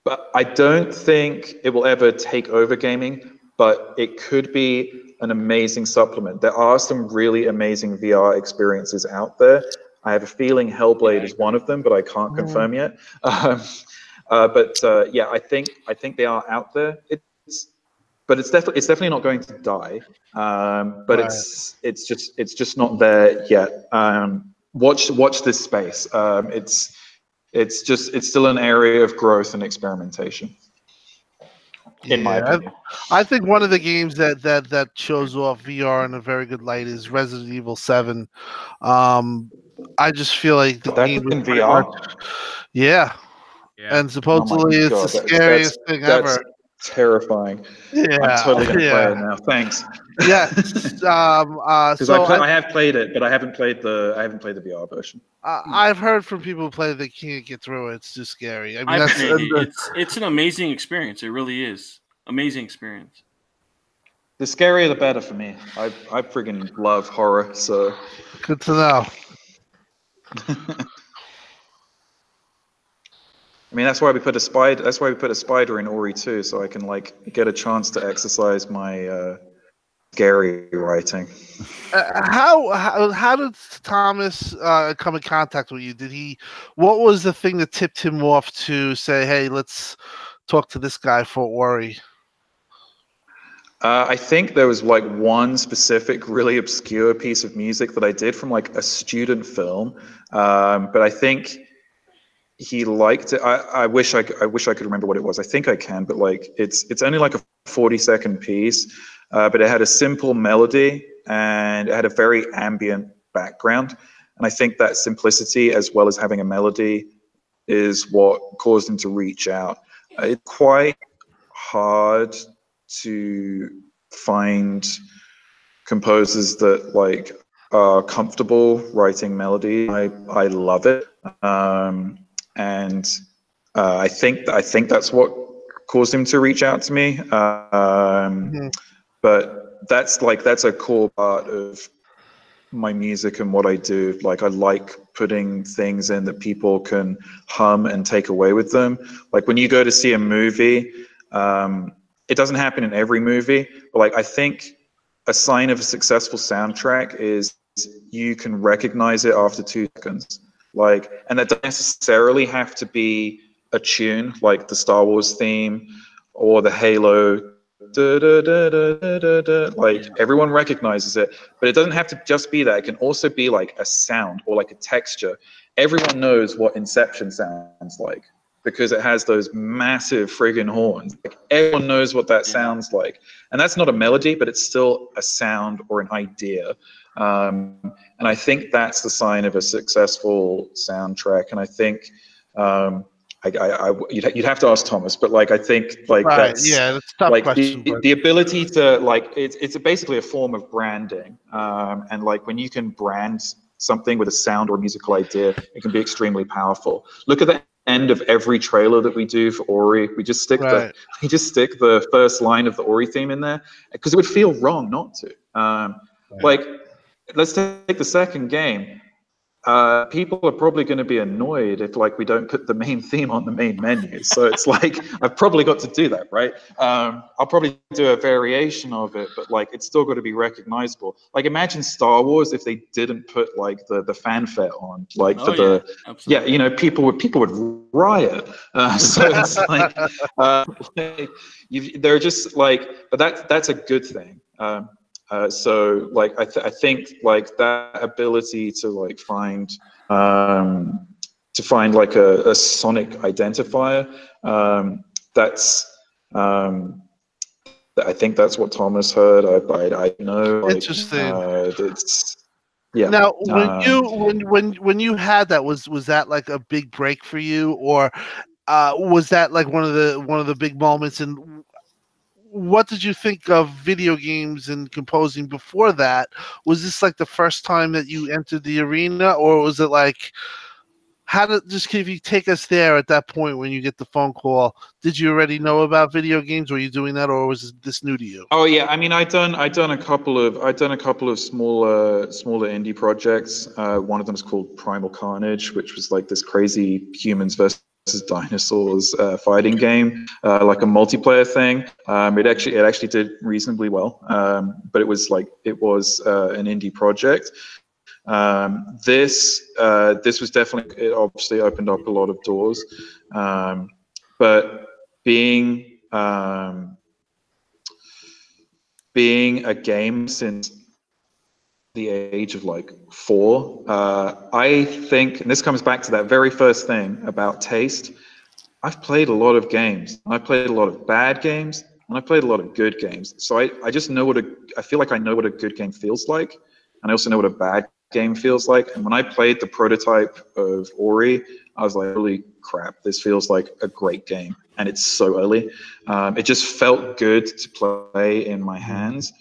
but I don't think it will ever take over gaming, but it could be an amazing supplement. There are some really amazing VR experiences out there. I have a feeling Hellblade is one of them, but I can't confirm yet. (laughs) Um, uh, but uh, yeah, I think I think they are out there. It's but it's definitely it's definitely not going to die. Um, but Right. it's it's just it's just not there yet. Um, watch watch this space. Um, it's it's just it's still an area of growth and experimentation in my Yeah, I- opinion I think one of the games that that that shows off VR in a very good light is Resident Evil Seven. Um, I just feel like the That's game in VR? much- yeah, Yeah. and supposedly it's God, the that's- scariest thing that's ever. Terrifying Yeah, i'm totally gonna play it yeah, now thanks yes. Um, uh, because so I, play, I, I have played it but i haven't played the i haven't played the vr version I, I've heard from people who play it, they can't get through it. It's too scary. I mean, that's it. It's it's an amazing experience. It really is amazing experience. the scarier the better for me i i friggin love horror so good to know. (laughs) i mean that's why we put a spider that's why we put a spider in ori too so i can like get a chance to exercise my uh scary writing Uh, how, how how did Thomas uh, come in contact with you? Did he? What was the thing that tipped him off to say, "Hey, let's talk to this guy for Ori"? Uh, I think there was like one specific, really obscure piece of music that I did from like a student film, um, but I think he liked it. I, I wish I, I wish I could remember what it was. I think I can, but like it's it's only like a forty second piece, uh, but it had a simple melody and it had a very ambient background, and I think that simplicity as well as having a melody is what caused him to reach out. Uh, It's quite hard to find composers that like are comfortable writing melody. I I love it, um, and uh, I think I think that's what caused him to reach out to me. Um, Mhm. But that's like that's a core part of my music and what I do. Like I like putting things in that people can hum and take away with them. Like when you go to see a movie, um, it doesn't happen in every movie, but like I think a sign of a successful soundtrack is you can recognize it after two seconds. Like, and that doesn't necessarily have to be a tune like the Star Wars theme or the Halo. Da, da, da. Like everyone recognizes it, but it doesn't have to just be that. It can also be like a sound or like a texture. Everyone knows what Inception sounds like because it has those massive friggin' horns. Like everyone knows what that sounds like, and that's not a melody, but it's still a sound or an idea. Um, and I think that's the sign of a successful soundtrack. And I think um, I, I, I you'd, you'd have to ask Thomas, but like I think like Right. that's Yeah, that's a tough like question. the, but- the ability to like it's it's basically a form of branding um, and like when you can brand something with a sound or musical idea it can be extremely powerful look at the end of every trailer that we do for ori we just stick the (laughs) we just stick the first line of the ori theme in there because it would feel wrong not to um, like let's take the second game uh, people are probably going to be annoyed if like we don't put the main (laughs) theme on the main menu. So it's like (laughs) I've probably got to do that, right? Um, I'll probably do a variation of it, but like it's still got to be recognizable. Like imagine Star Wars if they didn't put like the the fanfare on, like Oh, for the yeah, absolutely. yeah, you know, people would people would riot. (laughs) Uh, so it's like, uh, like you, they're just like, but that's that's a good thing. Um, uh, so like I, th- I think like that ability to like find um, to find like a, a sonic identifier um, that's um, I think that's what Thomas heard. I I, I know. Like, Interesting. Uh, it's yeah. Now, when um, you when when when you had that, was was that like a big break for you, or uh, was that like one of the one of the big moments? And what did you think of video games and composing before that? Was this like the first time that you entered the arena, or was it like? How did just if you take us there at that point when you get the phone call? Did you already know about video games? Were you doing that, or was this new to you? Oh yeah, I mean, I done I done a couple of I done a couple of smaller smaller indie projects. Uh, one of them is called Primal Carnage, which was like this crazy humans versus dinosaurs uh, fighting game, uh, like a multiplayer thing. Um, it actually it actually did reasonably well, um, but it was like it was uh, an indie project. Um, this uh, this was definitely it obviously opened up a lot of doors, um, but being um, being a game since the age of like four, uh, I think, and this comes back to that very first thing about taste. I've played a lot of games. I played a lot of bad games, and I played a lot of good games. So I, I just know what a, I feel like I know what a good game feels like, and I also know what a bad game feels like. And when I played the prototype of Ori, I was like, holy crap, this feels like a great game. And it's so early. Um, it just felt good to play in my hands.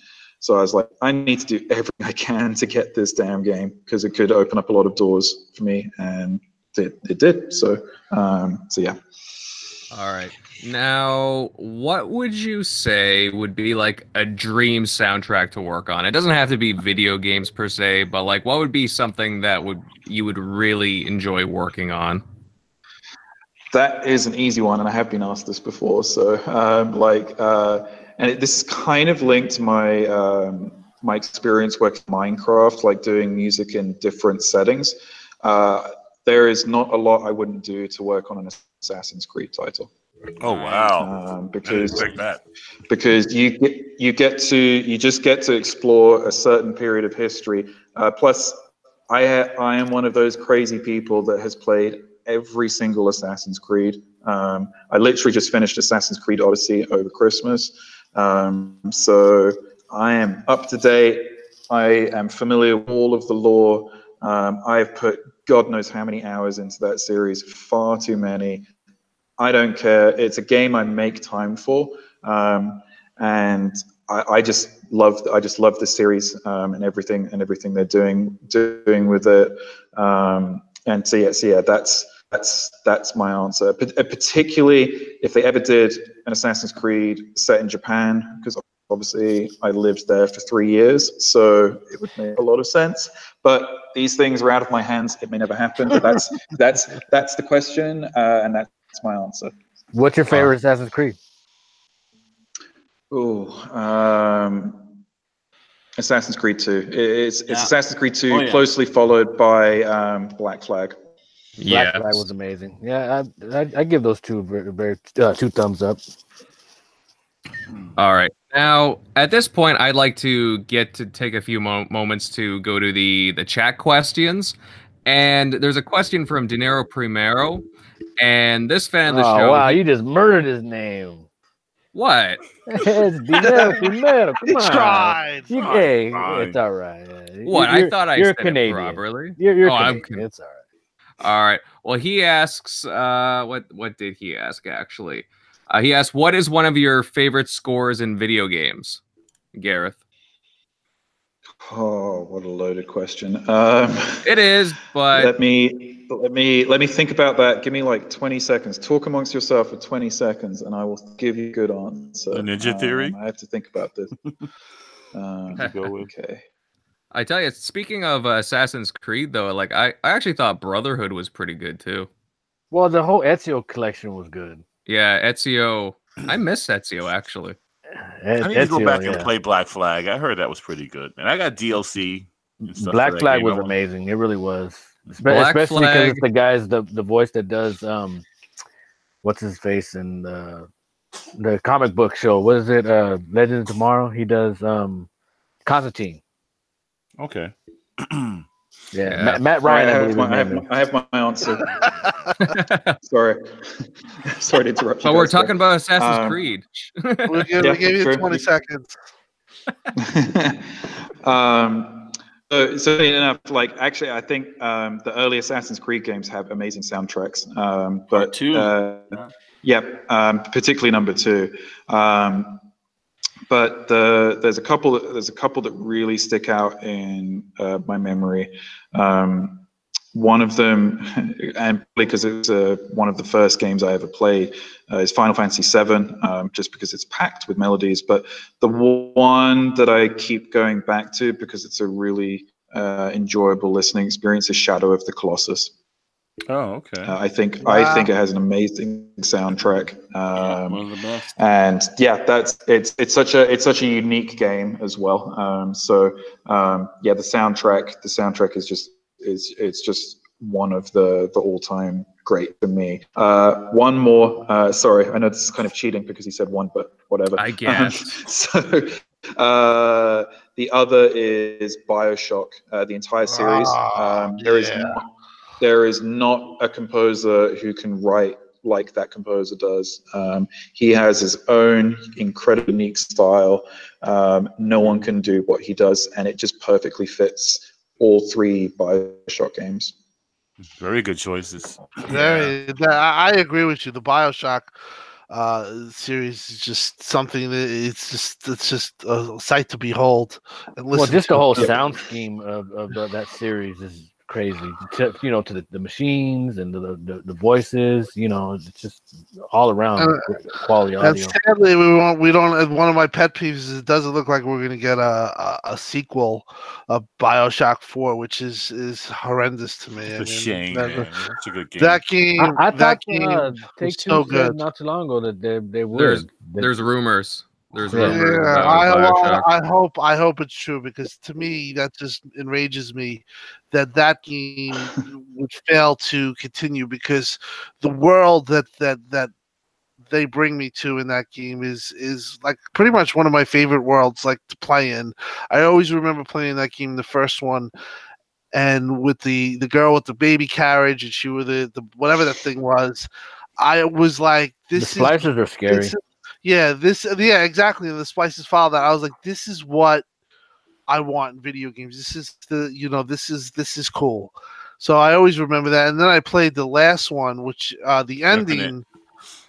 So I was like, I need to do everything I can to get this damn game because it could open up a lot of doors for me. And it, it did. So, um, so yeah. All right. Now, what would you say would be like a dream soundtrack to work on? It doesn't have to be video games per se, but like what would be something that would you would really enjoy working on? That is an easy one, and I have been asked this before. So, um, like, uh, and it, this is kind of linked to my um, my experience working Minecraft, like doing music in different settings. Uh, there is not a lot I wouldn't do to work on an Assassin's Creed title Oh wow! um, because because you get you get to you just get to explore a certain period of history. Uh, plus, I ha- I am one of those crazy people that has played every single Assassin's Creed. Um, I literally just finished Assassin's Creed Odyssey over Christmas, um, so I am up to date. I am familiar with all of the lore. Um, I have put God knows how many hours into that series, far too many. I don't care. It's a game I make time for, um, and I, I just love. I just love the series um, and everything and everything they're doing doing with it. Um, and so yeah, so yeah, that's that's that's my answer. But uh, particularly if they ever did an Assassin's Creed set in Japan, because obviously I lived there for three years, so it would make a lot of sense. But these things are out of my hands. It may never happen. But that's (laughs) that's that's the question, uh, and that's my answer. What's your favorite Assassin's Creed? Oh, um, Assassin's Creed 2. It's, it's Yeah. Assassin's Creed 2, Oh, yeah. closely followed by um, Black Flag. Black that was amazing. Yeah, I, I, I give those two very, very uh, two thumbs up. All right. Now, at this point, I'd like to get to take a few mo- moments to go to the the chat questions. And there's a question from Dinero Primero, and this fan of the oh show. wow, you just murdered his name. What? (laughs) (laughs) it's Dinero Primero. Come He on. tried. You, Fine, hey, it's all right. What? You're- I thought I you're said Canadian. it properly. You're, you're Oh, I'm Canadian. It's all right. All right. Well, he asks, uh, what what did he ask actually? Uh, he asked, "What is one of your favorite scores in video games?" Gareth. Oh, what a loaded question. Um, It is, but let me let me let me think about that. Give me like 20 seconds. Talk amongst yourself for 20 seconds, and I will give you a good answer. The Ninja Um, Theory? I have to think about this. (laughs) Um, Go with. okay. I tell you, speaking of uh, Assassin's Creed, though, like I, I actually thought Brotherhood was pretty good too. Well, the whole Ezio collection was good. Yeah, Ezio. I (clears throat) miss Ezio actually. Ez- I need to go back yeah. and play Black Flag. I heard that was pretty good, and I got DLC. and stuff Black Flag game. was amazing. It really was. Espe- Black Especially because it's the guys, the the voice that does um, what's his face in the the comic book show. What is it? Uh, Legends of Tomorrow. He does um, Constantine. Okay. Yeah, (clears throat) Yeah. Matt, Matt Ryan. I, I have my, I, have my. I have my answer. (laughs) Sorry. (laughs) Sorry to interrupt you. But we're guys there. talking about Assassin's Um, Creed. We'll give, (laughs) Yeah, we gave you true. 20 seconds. um, so, so enough, like actually, I think um, the early Assassin's Creed games have amazing soundtracks. Um, but two. uh, Yeah. yeah, um, particularly number two. But the, there's a couple. There's a couple that really stick out in uh, my memory. Um, one of them, (laughs) and because it was uh, one of the first games I ever played, uh, is Final Fantasy VII. Um, just because it's packed with melodies, but the one that I keep going back to because it's a really uh, enjoyable listening experience is Shadow of the Colossus. Oh, okay. Uh, I think I think it has an amazing soundtrack. Yeah, Um, one of the best. and yeah, that's it's it's such a it's such a unique game as well. Um, so um, yeah, the soundtrack the soundtrack is just is it's just one of the the all time great for me. Uh, one more. Uh, sorry, I know this is kind of cheating because he said one, but whatever. I guess. (laughs) so uh, the other is Bioshock. Uh, the entire series. Ah, um, there is yeah. not, there is not a composer who can write like that composer does. Um, he has his own incredibly unique style. Um, no one can do what he does, and it just perfectly fits all three Bioshock games. Very good choices. (clears throat) Very. that- I I agree with you. The Bioshock uh, series is just something that it's just it's just a sight to behold. And Well, listen just the whole sound scheme of, of the, that series is crazy. To, you know, to the, the machines and the, the the voices. You know, it's just all around Uh, quality And audio. sadly, we won't. We don't. One of my pet peeves is it doesn't look like we're going to get a, a a sequel of Bioshock Four, which is is horrendous to me. It's a shame, that, man. It's a good game. that game. I, I that thought game. uh, Take Two so good. not too long ago that they they would. There's- that- There's rumors. There's Yeah. rumors I. I hope I hope it's true because to me that just enrages me that that game would fail to continue because the world that that that they bring me to in that game is is like pretty much one of my favorite worlds like to play in. I always remember playing that game the first one and with the the girl with the baby carriage and she with the, the whatever that thing was I was like the this is splicers are scary. this- yeah, this yeah, exactly. The Spice's file that I was like, this is what I want in video games. This is the you know, this is this is cool. So I always remember that. And then I played the last one, which uh the ending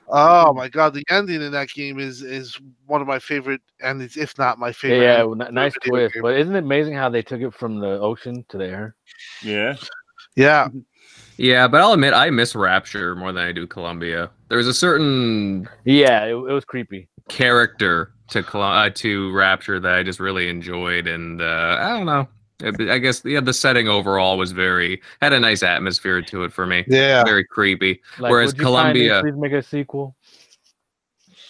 Oh my god, the ending in that game is is one of my favorite endings, if not my favorite. yeah, ending n- nice video twist. game. But isn't it amazing how they took it from the ocean to the air? Yeah. Yeah, Yeah, but I'll admit I miss Rapture more than I do Columbia. There's a certain Yeah, it, it was creepy. character to uh, to Rapture that I just really enjoyed, and uh, I don't know. I I guess yeah, the setting overall was very had a nice atmosphere to it for me. yeah. Very creepy. Like, Whereas would you Columbia- please make a sequel.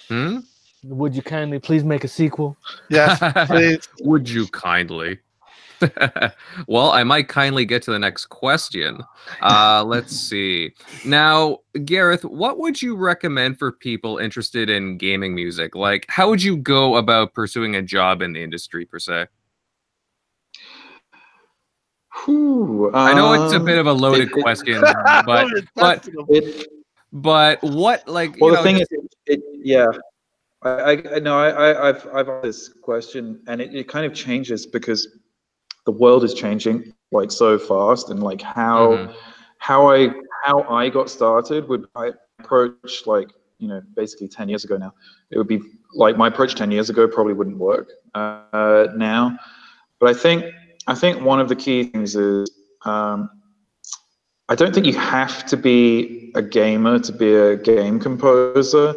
Hmm? Would you kindly please make a sequel? Yes, (laughs) please. Would you kindly? (laughs) well, I might kindly get to the next question. Uh, let's (laughs) see. Now, Gareth, what would you recommend for people interested in gaming music? Like, how would you go about pursuing a job in the industry, per se? Whew, I know it's a um, bit of a loaded it- it- question, (laughs) but but it, but what like well, you the know, thing is, it, it, yeah, I, I, I know I, I, I've, I've asked this question, and it, it kind of changes because the world is changing like so fast, and like how, Mhm. how I, how I got started would I approach like you know basically ten years ago now. It would be like my approach ten years ago probably wouldn't work uh, now, but I think I think one of the key things is. Um, I don't think you have to be a gamer to be a game composer,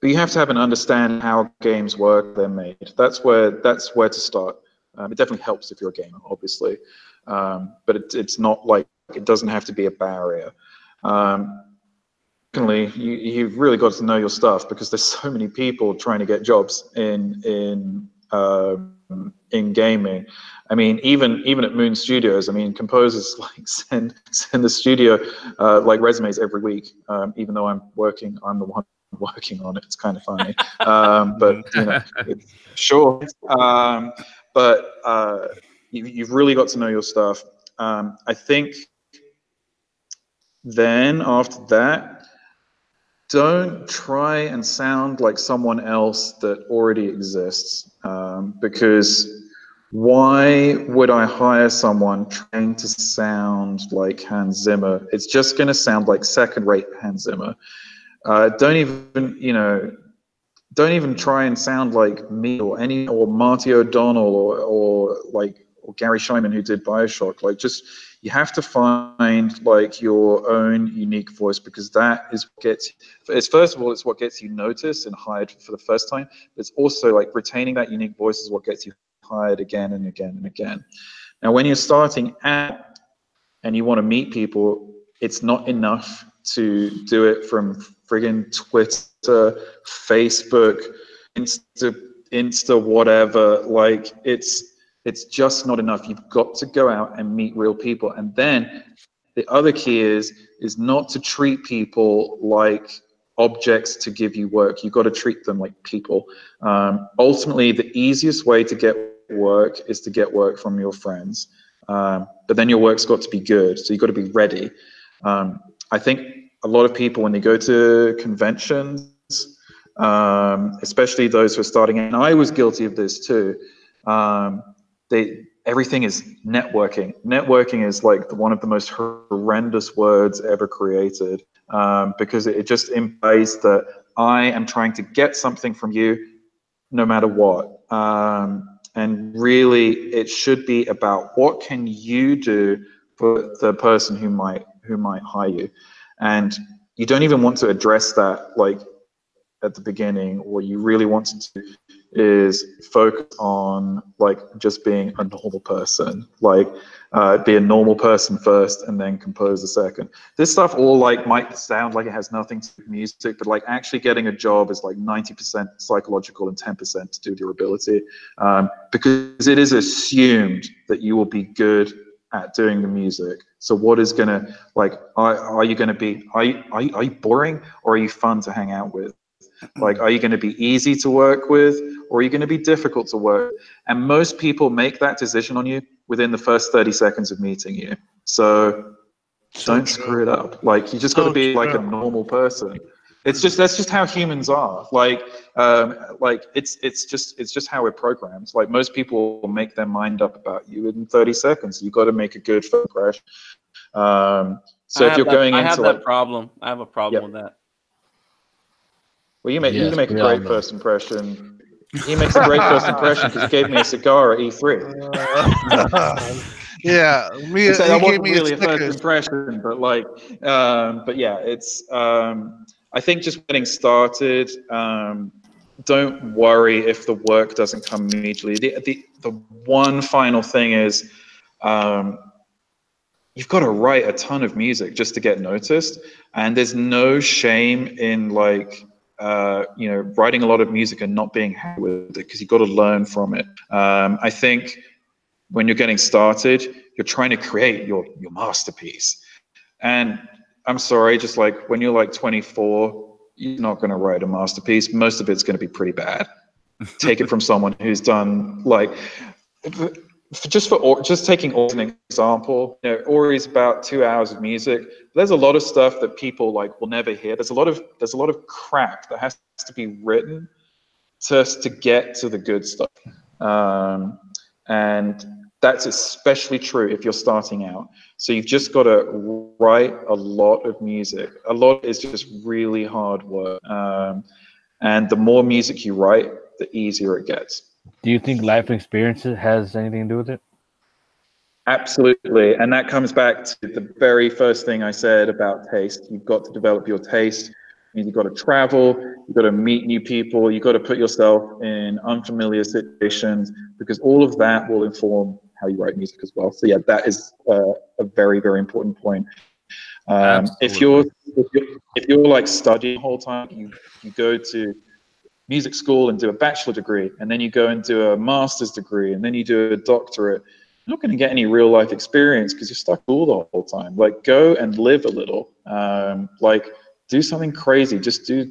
but you have to have an understanding how games work, they're made. That's where that's where to start. Um, it definitely helps if you're a gamer, obviously, um, but it, it's not like it doesn't have to be a barrier. Um, secondly, you, you've really got to know your stuff because there's so many people trying to get jobs in in um, in gaming. I mean, even even at Moon Studios, I mean, composers (laughs) like send send the studio uh, like resumes every week. Um, even though I'm working, I'm the one (laughs) working on it. It's kind of funny, um, but you know, (laughs) it's, sure. Um, but uh, you, you've really got to know your stuff. Um, I think. Then after that, don't try and sound like someone else that already exists, um, because why would I hire someone trying to sound like Hans Zimmer? It's just going to sound like second-rate Hans Zimmer. Uh, don't even, you know, don't even try and sound like me or any or Marty O'Donnell or or like or Gary Schyman who did Bioshock. Like, just you have to find like your own unique voice because that is what gets. It's first of all, it's what gets you noticed and hired for the first time. It's also like retaining that unique voice is what gets you hired again and again and again. Now, when you're starting out and you want to meet people, it's not enough to do it from friggin' Twitter, Facebook, Insta, Insta, whatever. Like it's it's just not enough. You've got to go out and meet real people. And then the other key is is not to treat people like objects to give you work. You've got to treat them like people. Um, ultimately, the easiest way to get work is to get work from your friends. Um, but then your work's got to be good. So you've got to be ready. Um, I think a lot of people, when they go to conventions, um, especially those who are starting, and I was guilty of this too, um, they everything is networking. Networking is like the, one of the most horrendous words ever created um, because it, it just implies that I am trying to get something from you no matter what. Um, and really, it should be about what can you do for the person who might who might hire you, and you don't even want to address that like at the beginning. What you really want to do is focus on like just being a normal person, like uh, be a normal person first, and then compose a second. This stuff all like might sound like it has nothing to do with music, but like actually getting a job is like 90% psychological and 10% to do with your ability, um, because it is assumed that you will be good at doing the music. So what is gonna like? Are, are you gonna be? Are you, are you are you boring or are you fun to hang out with? Like, are you going to be easy to work with or are you going to be difficult to work? And most people make that decision on you within the first 30 seconds of meeting you. So, So don't true. screw it up. Like, you just got to So be like a normal person. It's just that's just how humans are. Like, um, like it's it's just it's just how we're programmed. Like most people will make their mind up about you in 30 seconds. You got to make a good first impression. Um, so I if you're that- going I into have like that problem. I have a problem Yep. with that. Well, you make you make a great know. first impression. He makes a great first impression because he gave me a cigar at E3. (laughs) yeah, me. So he that gave wasn't me really a first impression, but like, um, but yeah, it's. Um, I think just getting started. Um, don't worry if the work doesn't come immediately. The the, the one final thing is, um, you've got to write a ton of music just to get noticed, and there's no shame in like. Uh, you know, writing a lot of music and not being happy with it because you've got to learn from it. Um, I think when you're getting started, you're trying to create your your masterpiece. And I'm sorry, just like when you're like 24, you're not going to write a masterpiece. Most of it's going to be pretty bad. Take it from (laughs) someone who's done like just for just taking Ori as an example, you know, Ori is about two hours of music. There's a lot of stuff that people like will never hear. There's a lot of there's a lot of crap that has to be written just to get to the good stuff, um, and that's especially true if you're starting out. So you've just got to write a lot of music. A lot is just really hard work, um, and the more music you write, the easier it gets. Do you think life experiences has anything to do with it? Absolutely. And that comes back to the very first thing I said about taste. You've got to develop your taste. You've got to travel. You've got to meet new people. You've got to put yourself in unfamiliar situations because all of that will inform how you write music as well. So yeah, that is uh, a very, very important point. Um, if you're if you're if you're like studying the whole time, you you go to music school and do a bachelor degree, and then you go and do a master's degree, and then you do a doctorate, you're not going to get any real life experience because you're stuck all the whole time. Like, go and live a little. Um, like, do something crazy. Just do.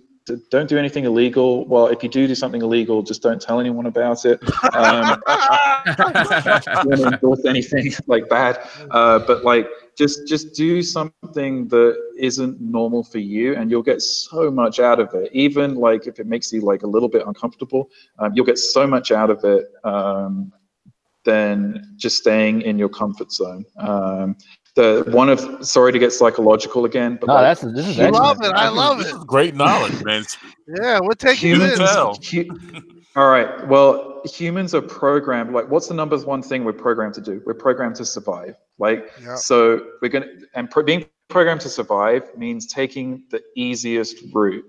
Don't do anything illegal. Well, if you do do something illegal, just don't tell anyone about it. Um, (laughs) don't endorse anything (laughs) like bad. Uh, but like, just just do something that isn't normal for you and you'll get so much out of it even like if it makes you like a little bit uncomfortable um, you'll get so much out of it um, than just staying in your comfort zone um, the one of sorry to get psychological again but No, like, that's this is I love it. I love This it. is great knowledge, man. Yeah, we're taking You it in. tell. hu- (laughs) all right well humans are programmed like what's the number one thing we're programmed to do we're programmed to survive like Yeah. so we're gonna and pro- being programmed to survive means taking the easiest route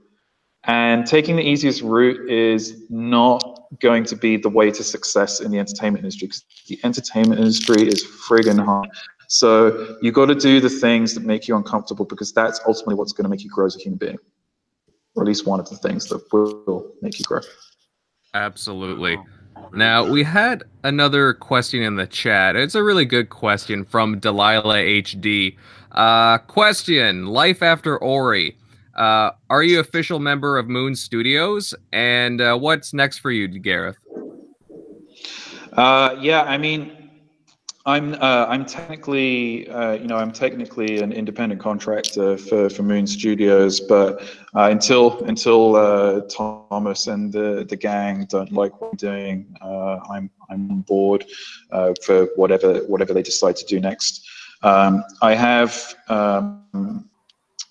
and taking the easiest route is not going to be the way to success in the entertainment industry because the entertainment industry is friggin' hard so you've got to do the things that make you uncomfortable because that's ultimately what's going to make you grow as a human being or at least one of the things that will make you grow Absolutely. Now, we had another question in the chat. It's a really good question from Delilah HD. Uh, question Life after Ori. Uh, are you official member of Moon Studios? And uh, what's next for you, Gareth? Uh, yeah, I mean, I'm uh, I'm technically uh, you know I'm technically an independent contractor for, for Moon Studios, but uh, until until uh, Thomas and the, the gang don't like what I'm doing, uh, I'm I'm on board uh, for whatever whatever they decide to do next. Um, I have um,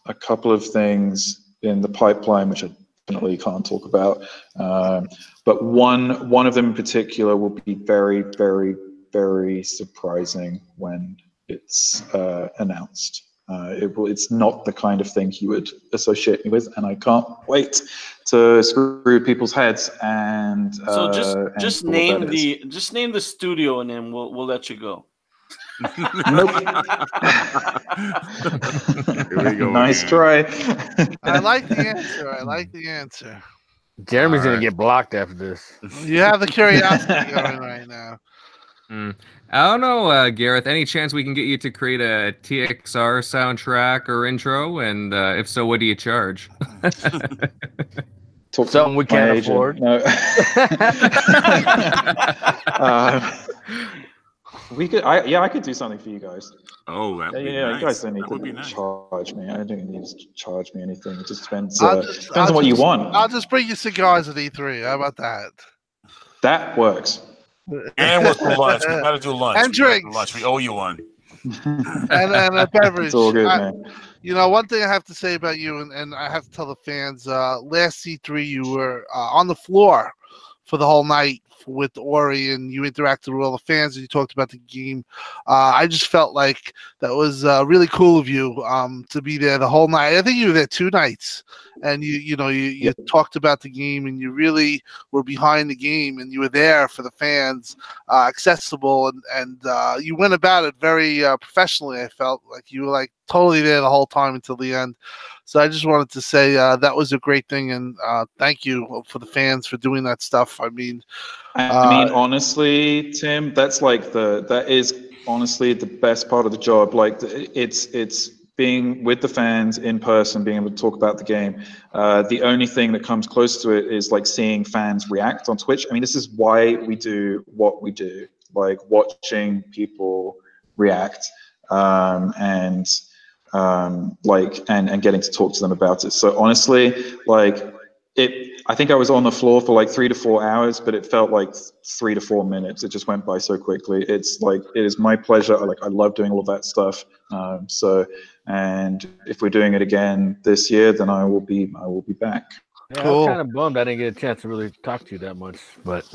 a couple of things in the pipeline which I definitely can't talk about. Um, but one one of them in particular will be very, very, very surprising when it's uh, announced. Uh, it will, it's not the kind of thing you would associate me with, and I can't wait to screw people's heads and. So just uh, and just name that is. the just name the studio and then we'll we'll let you go. Here we go nice again. try. I like the answer. I like the answer. Jeremy's gonna get blocked after this. You have the curiosity (laughs) going right now. I don't know, uh, Gareth. Any chance we can get you to create a TXR soundtrack or intro? And uh, if so, what do you charge? (laughs) Talk to Something we can't agent. afford. No. Uh, (laughs) we could, I, yeah, I could do something for you guys. Oh, that Yeah, yeah, nice. you guys don't need that to nice. charge me. I don't need to charge me anything. It just depends. Uh, just- depends I'll on what you want. I'll just bring you cigars at E3. How about that? That works. And what's for lunch? We gotta do lunch. And We gotta do drinks. Lunch. We owe you one. (laughs) And, and a beverage. it's all good, I- man. You know, one thing I have to say about you, and, and I have to tell the fans, uh, last E3, you were uh, on the floor for the whole night with Ori, and you interacted with all the fans, and you talked about the game. Uh, I just felt like that was uh, really cool of you um, to be there the whole night. I think you were there two nights, and you you know you, you talked about the game, and you really were behind the game, and you were there for the fans, uh, accessible, and and uh, you went about it very uh, professionally. I felt like you were like totally there the whole time until the end. So I just wanted to say uh, that was a great thing, and uh, thank you for the fans for doing that stuff. I mean, I I mean, honestly, Tim, that's like the that is honestly the best part of the job. Like it's it's being with the fans in person, being able to talk about the game. Uh, the only thing that comes close to it is like seeing fans react on Twitch. I mean, this is why we do what we do, like watching people react um, and um, like and and getting to talk to them about it. So honestly, like it i think i was on the floor for like three to four hours but it felt like three to four minutes it just went by so quickly it's like it is my pleasure I like i love doing all of that stuff um, so and if we're doing it again this year then i will be i will be back Yeah, I Cool. was kind of bummed I didn't get a chance to really talk to you that much, but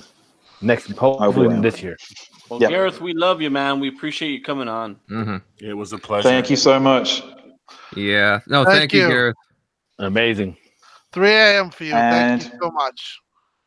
next hopefully this year. Well, Yeah. Gareth, we love you, man. We appreciate you coming on. hmm It was a pleasure. thank you so much Yeah. No, Thank thank, you, you. Gareth. Amazing. 3 a.m. for you. Thank you so much.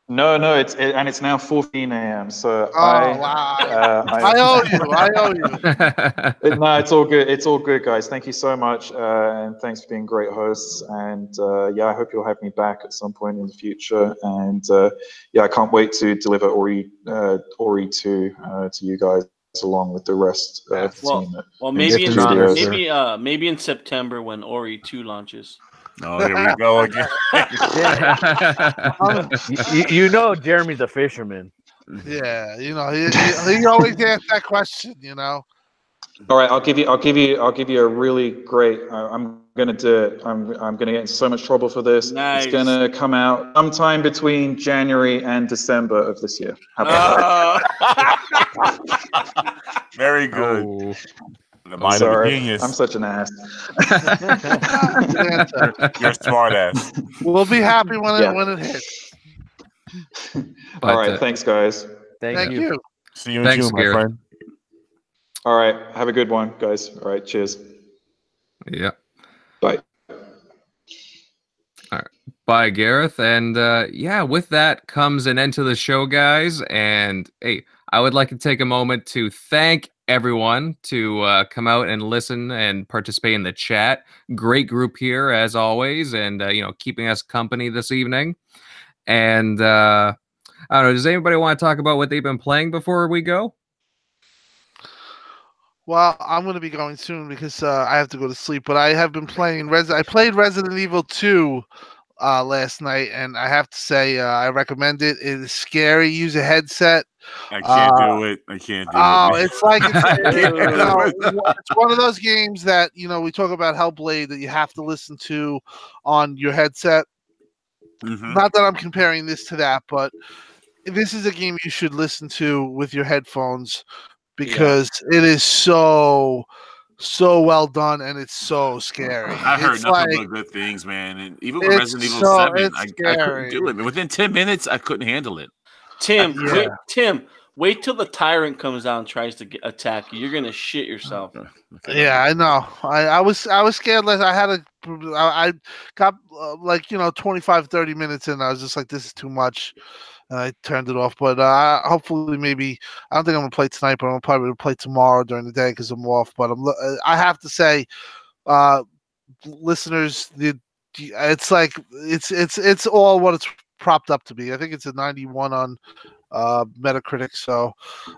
no no it's it, and it's now 14 a.m so Oh, i wow. uh, I owe you. I owe you. (laughs) It- no, it's all good. It's all good, guys. Thank you so much, uh, and thanks for being great hosts. And uh, yeah, I hope you'll have me back at some point in the future. And uh, yeah, I can't wait to deliver Ori uh, Ori two uh, to you guys along with the rest uh, of the Well- team. Well, maybe in, maybe uh maybe in September when Ori two launches. Oh, here we go again. you, (laughs) you- you know Jeremy's a fisherman. Yeah, you know, he, he, he always asks that question, you know. All right, I'll give you. I'll give you. I'll give you a really great. I, I'm gonna do it. I'm. I'm gonna get in so much trouble for this. Nice. It's gonna come out sometime between January and December of this year. How about Uh, Very good. Oh. The that? mind of a Sorry, genius. I'm such an ass. (laughs) You're a smart ass. We'll be happy when it when it hits. All right, uh, thanks, guys. Thank, Thank you. you. See you in Thanks, June, my friend. All right, have a good one, guys. All right, cheers. yeah. Bye. Bye, Gareth. And uh, yeah, with that comes an end to the show, guys. And hey, I would like to take a moment to thank everyone to uh, come out and listen and participate in the chat. Great group here as always, and uh, you know, keeping us company this evening. And uh, I don't know. Does anybody want to talk about what they've been playing before we go? Well, I'm going to be going soon because uh, I have to go to sleep. But I have been playing Res. I played Resident Evil 2 uh, last night, and I have to say uh, I recommend it. It is scary. Use a headset. I can't Uh, do it. I can't do Oh, it. it's like (laughs) it's, I it- can't you know, it's one of those games that you know we talk about Hellblade that you have to listen to on your headset. Mhm. Not that I'm comparing this to that, but this is a game you should listen to with your headphones because it is so so well done and it's so scary. I heard it's nothing like but good things, man. And even with Resident Evil so- 7, I, I couldn't do it. Within 10 minutes, I couldn't handle it. Tim, Yeah. wait, Tim, wait till the tyrant comes out and tries to get, attack you. You're gonna shit yourself. Yeah, I know. I, I was I was scared. Less I had a I, I got uh, like you know 25, 30 minutes in. I was just like, this is too much. And I turned it off. But uh, hopefully, maybe I don't think I'm gonna play tonight, but I'm probably gonna play tomorrow during the day because I'm off. But I'm. uh, I have to say, uh, listeners, the it's like it's it's it's all what it's propped up to be. I think it's a 91 on uh, Metacritic. So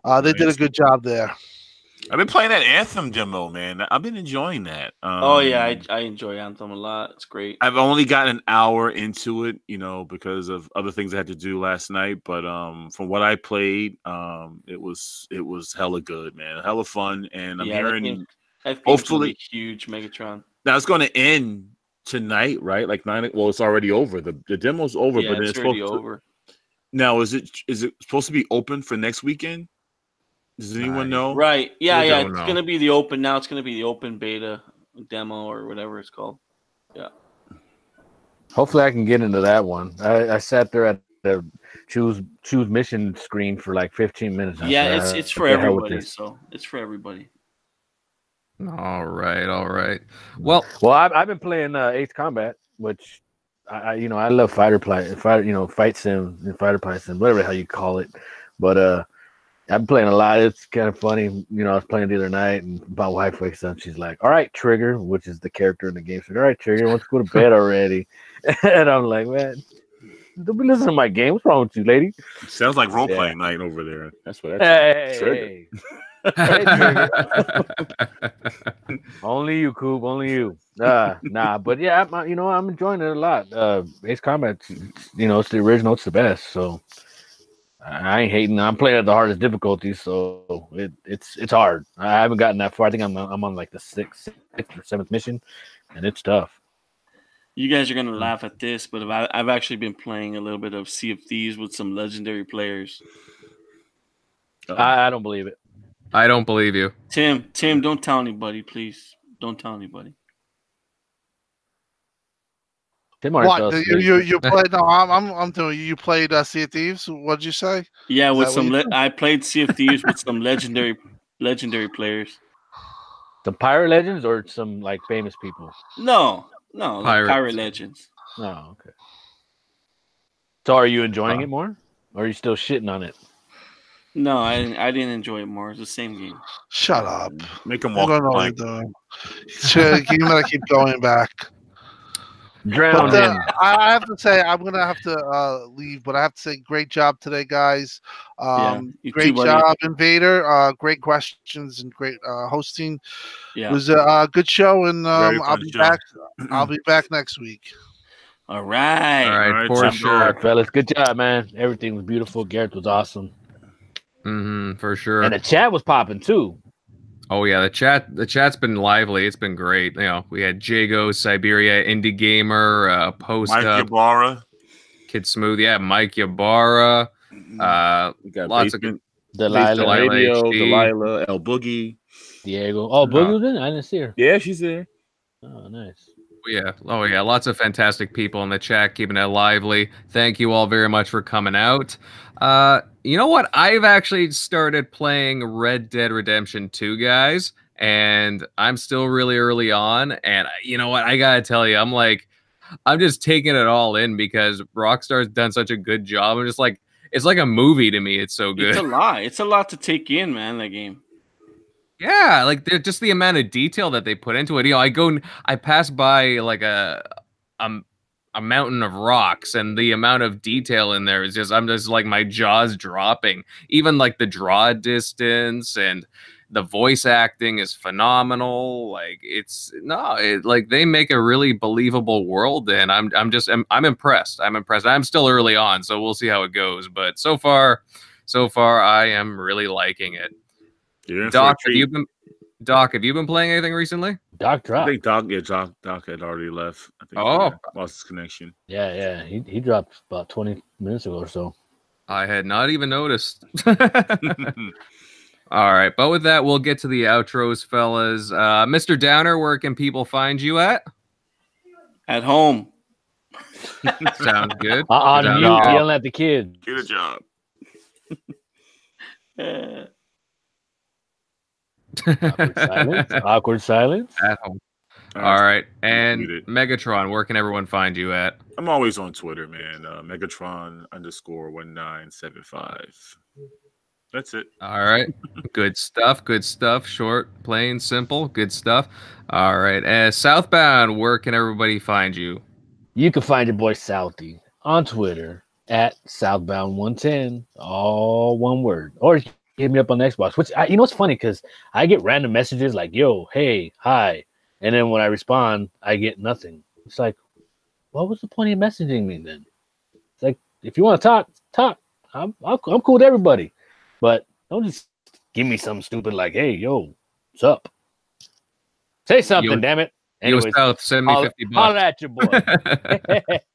uh, they did a good job there. I've been playing that Anthem demo, man. I've been enjoying that. Um, oh yeah, I, I enjoy Anthem a lot. It's great. I've only gotten an hour into it, you know, because of other things I had to do last night. But um, from what I played, um, it was it was hella good, man. Hella fun, and I'm Yeah, that hearing game- That hopefully- huge, Megatron. now it's going to end tonight, right? Like nine. Well, it's already over. the The demo's over, yeah, but it's it's already supposed to, over. now. Is it is it supposed to be open for next weekend? Does anyone I- know? Right? Yeah, We yeah. It's know. gonna be the open now. It's gonna be the open beta demo or whatever it's called. Yeah. Hopefully, I can get into that one. I, I sat there at the choose choose mission screen for like 15 minutes. I yeah, said, it's "Uh, it's for what the hell with everybody. So it's for everybody. All right, all right. Well, Well, I've, I've been playing uh, Ace Combat, which I, I you know I love fighter play, fighter you know fight sim and fighter pilot sim, whatever the hell you call it. But uh, I've been playing a lot. It's kind of funny. You know, I was playing the other night, and my wife wakes up. She's like, "All right, Trigger," which is the character in the game. She's like, "All right, Trigger, let's go to bed (laughs) already." (laughs) and I'm like, "Man, don't be listening to my game. What's wrong with you, lady? Sounds like role Yeah. playing night over there. That's what that's Hey, trigger. hey, hey. Hey, (laughs) Only you, Coop. Only you. Uh, nah, but yeah, I'm, uh, you know, I'm enjoying it a lot. Uh, Ace Combat, you know, it's the original. It's the best. So I ain't hating. I'm playing at the hardest difficulty, so it, it's it's hard. I haven't gotten that far. I think I'm I'm on like the sixth, sixth or seventh mission, and it's tough. You guys are gonna mm. laugh at this, but I, I've actually been playing a little bit of Sea of Thieves with some legendary players. I, I don't believe it. I don't believe you. Tim, Tim, don't tell anybody, please. Don't tell anybody. Tim already What you you, you played? No, I'm I'm, I'm doing. You played uh, Sea of Thieves. What'd you say? Yeah, Is with some. Le- I played Sea of Thieves with some (laughs) legendary, legendary players. The pirate legends or some like famous people? No, no, like pirate legends. Oh, okay. So are you enjoying Uh, it more? Or are you still shitting on it? No, I didn't, I didn't enjoy it more. It's the same game. Shut up. Make him I walk don't the know what plank. you're doing. (laughs) Sure, you gotta keep going back. Drown But uh, him. I I have to say, I'm gonna have to uh, leave, but I have to say, great job today, guys. Um, you too, great buddy. job, Invader. Uh, great questions and great uh, hosting. Yeah. It was a, uh good show, and um, I'll be show. back. (clears throat) I'll be back next week. All right. All right, All right, for Tim. sure. All right, fellas. Good job, man. Everything was beautiful. Gareth was awesome. Mm-hmm, for sure. And the chat was popping too. Oh yeah, the chat the chat's been lively. It's been great. You know, we had Jago, Siberia, Indie Gamer, uh, Post Mike Up, Ybarra. Kid Smooth, yeah, Mike Ybarra, uh, We got lots of Basement Delilah, Delilah Radio, HD. Delilah, El Boogie. Diego. Oh, Boogie was in? I didn't see her. Yeah, she's there. Oh, nice. yeah, oh yeah, lots of fantastic people in the chat, keeping it lively. Thank you all very much for coming out. Uh, you know what? I've actually started playing Red Dead Redemption 2, guys, and I'm still really early on. And you know what? I gotta tell you, I'm like, I'm just taking it all in because Rockstar's done such a good job. I'm just like, it's like a movie to me. It's so good. It's a lot. It's a lot to take in, man. That game. Yeah, like just the amount of detail that they put into it. You know, I go, I pass by like a, um, a mountain of rocks, and the amount of detail in there is just, I'm just like my jaws dropping. Even like the draw distance and the voice acting is phenomenal. Like it's no, it, like they make a really believable world, and I'm, I'm just, I'm, I'm impressed. I'm impressed. I'm still early on, so we'll see how it goes. But so far, so far, I am really liking it. Doctor You're in for a Doc, have been Doc? Have you been playing anything recently? Doc dropped. I think Doc, yeah, Doc, Doc had already left. I think Oh. he lost his connection. Yeah, yeah. He, he dropped about 20 minutes ago or so. I had not even noticed. (laughs) (laughs) (laughs) All right, but with that, we'll get to the outros, fellas. Uh, Mr. Downer, where can people find you at? At home. Sounds good. Uh, on Sounds mute, good. yelling at the kids. Get a job. Awkward silence. (laughs) Awkward silence. At home. All right, and Megatron, where can everyone find you at? I'm always on Twitter, man. Uh, Megatron underscore one nine seven five. That's it. All right, (laughs) good stuff. Good stuff. Short, plain, simple. Good stuff. All right, uh, Southbound, where can everybody find you? You can find your boy Southie on Twitter at Southbound110, all one word. Or you can hit me up on the Xbox, which I, you know it's funny because I get random messages like, yo, hey, hi. And then when I respond, I get nothing. It's like, what was the point of messaging me then? It's like, if you want to talk, talk. I'm, I'm, I'm cool with everybody. But don't just give me something stupid like, hey, yo, what's up? Say something, Yo- damn it. Yo, Anyways, South, send me holla, 50 holla bucks. at your boy. (laughs) (laughs)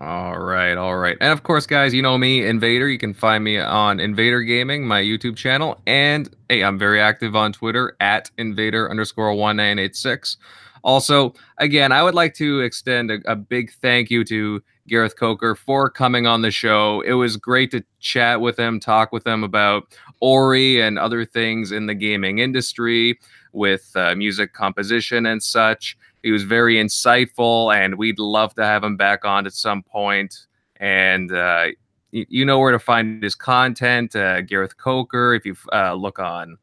All right, all right. And of course, guys, you know me, Invader. You can find me on Invader Gaming, my YouTube channel. And hey, I'm very active on Twitter at Invader underscore 1986. Also, again, I would like to extend a, a big thank you to Gareth Coker for coming on the show. It was great to chat with him, talk with him about Ori and other things in the gaming industry with uh, music composition and such. He was very insightful, and we'd love to have him back on at some point. And uh, you, know where to find his content, uh, Gareth Coker. If you uh, look on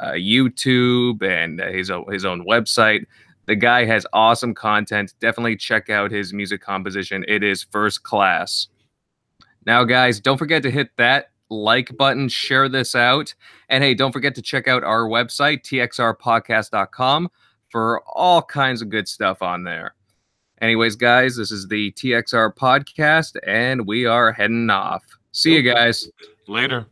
uh, YouTube and uh, his own, his own website, The guy has awesome content. Definitely check out his music composition. It is first class. Now, guys, don't forget to hit that like button, share this out. And hey, don't forget to check out our website, txrpodcast.com, for all kinds of good stuff on there. Anyways, guys, this is the TXR podcast, and we are heading off. See you guys. Later.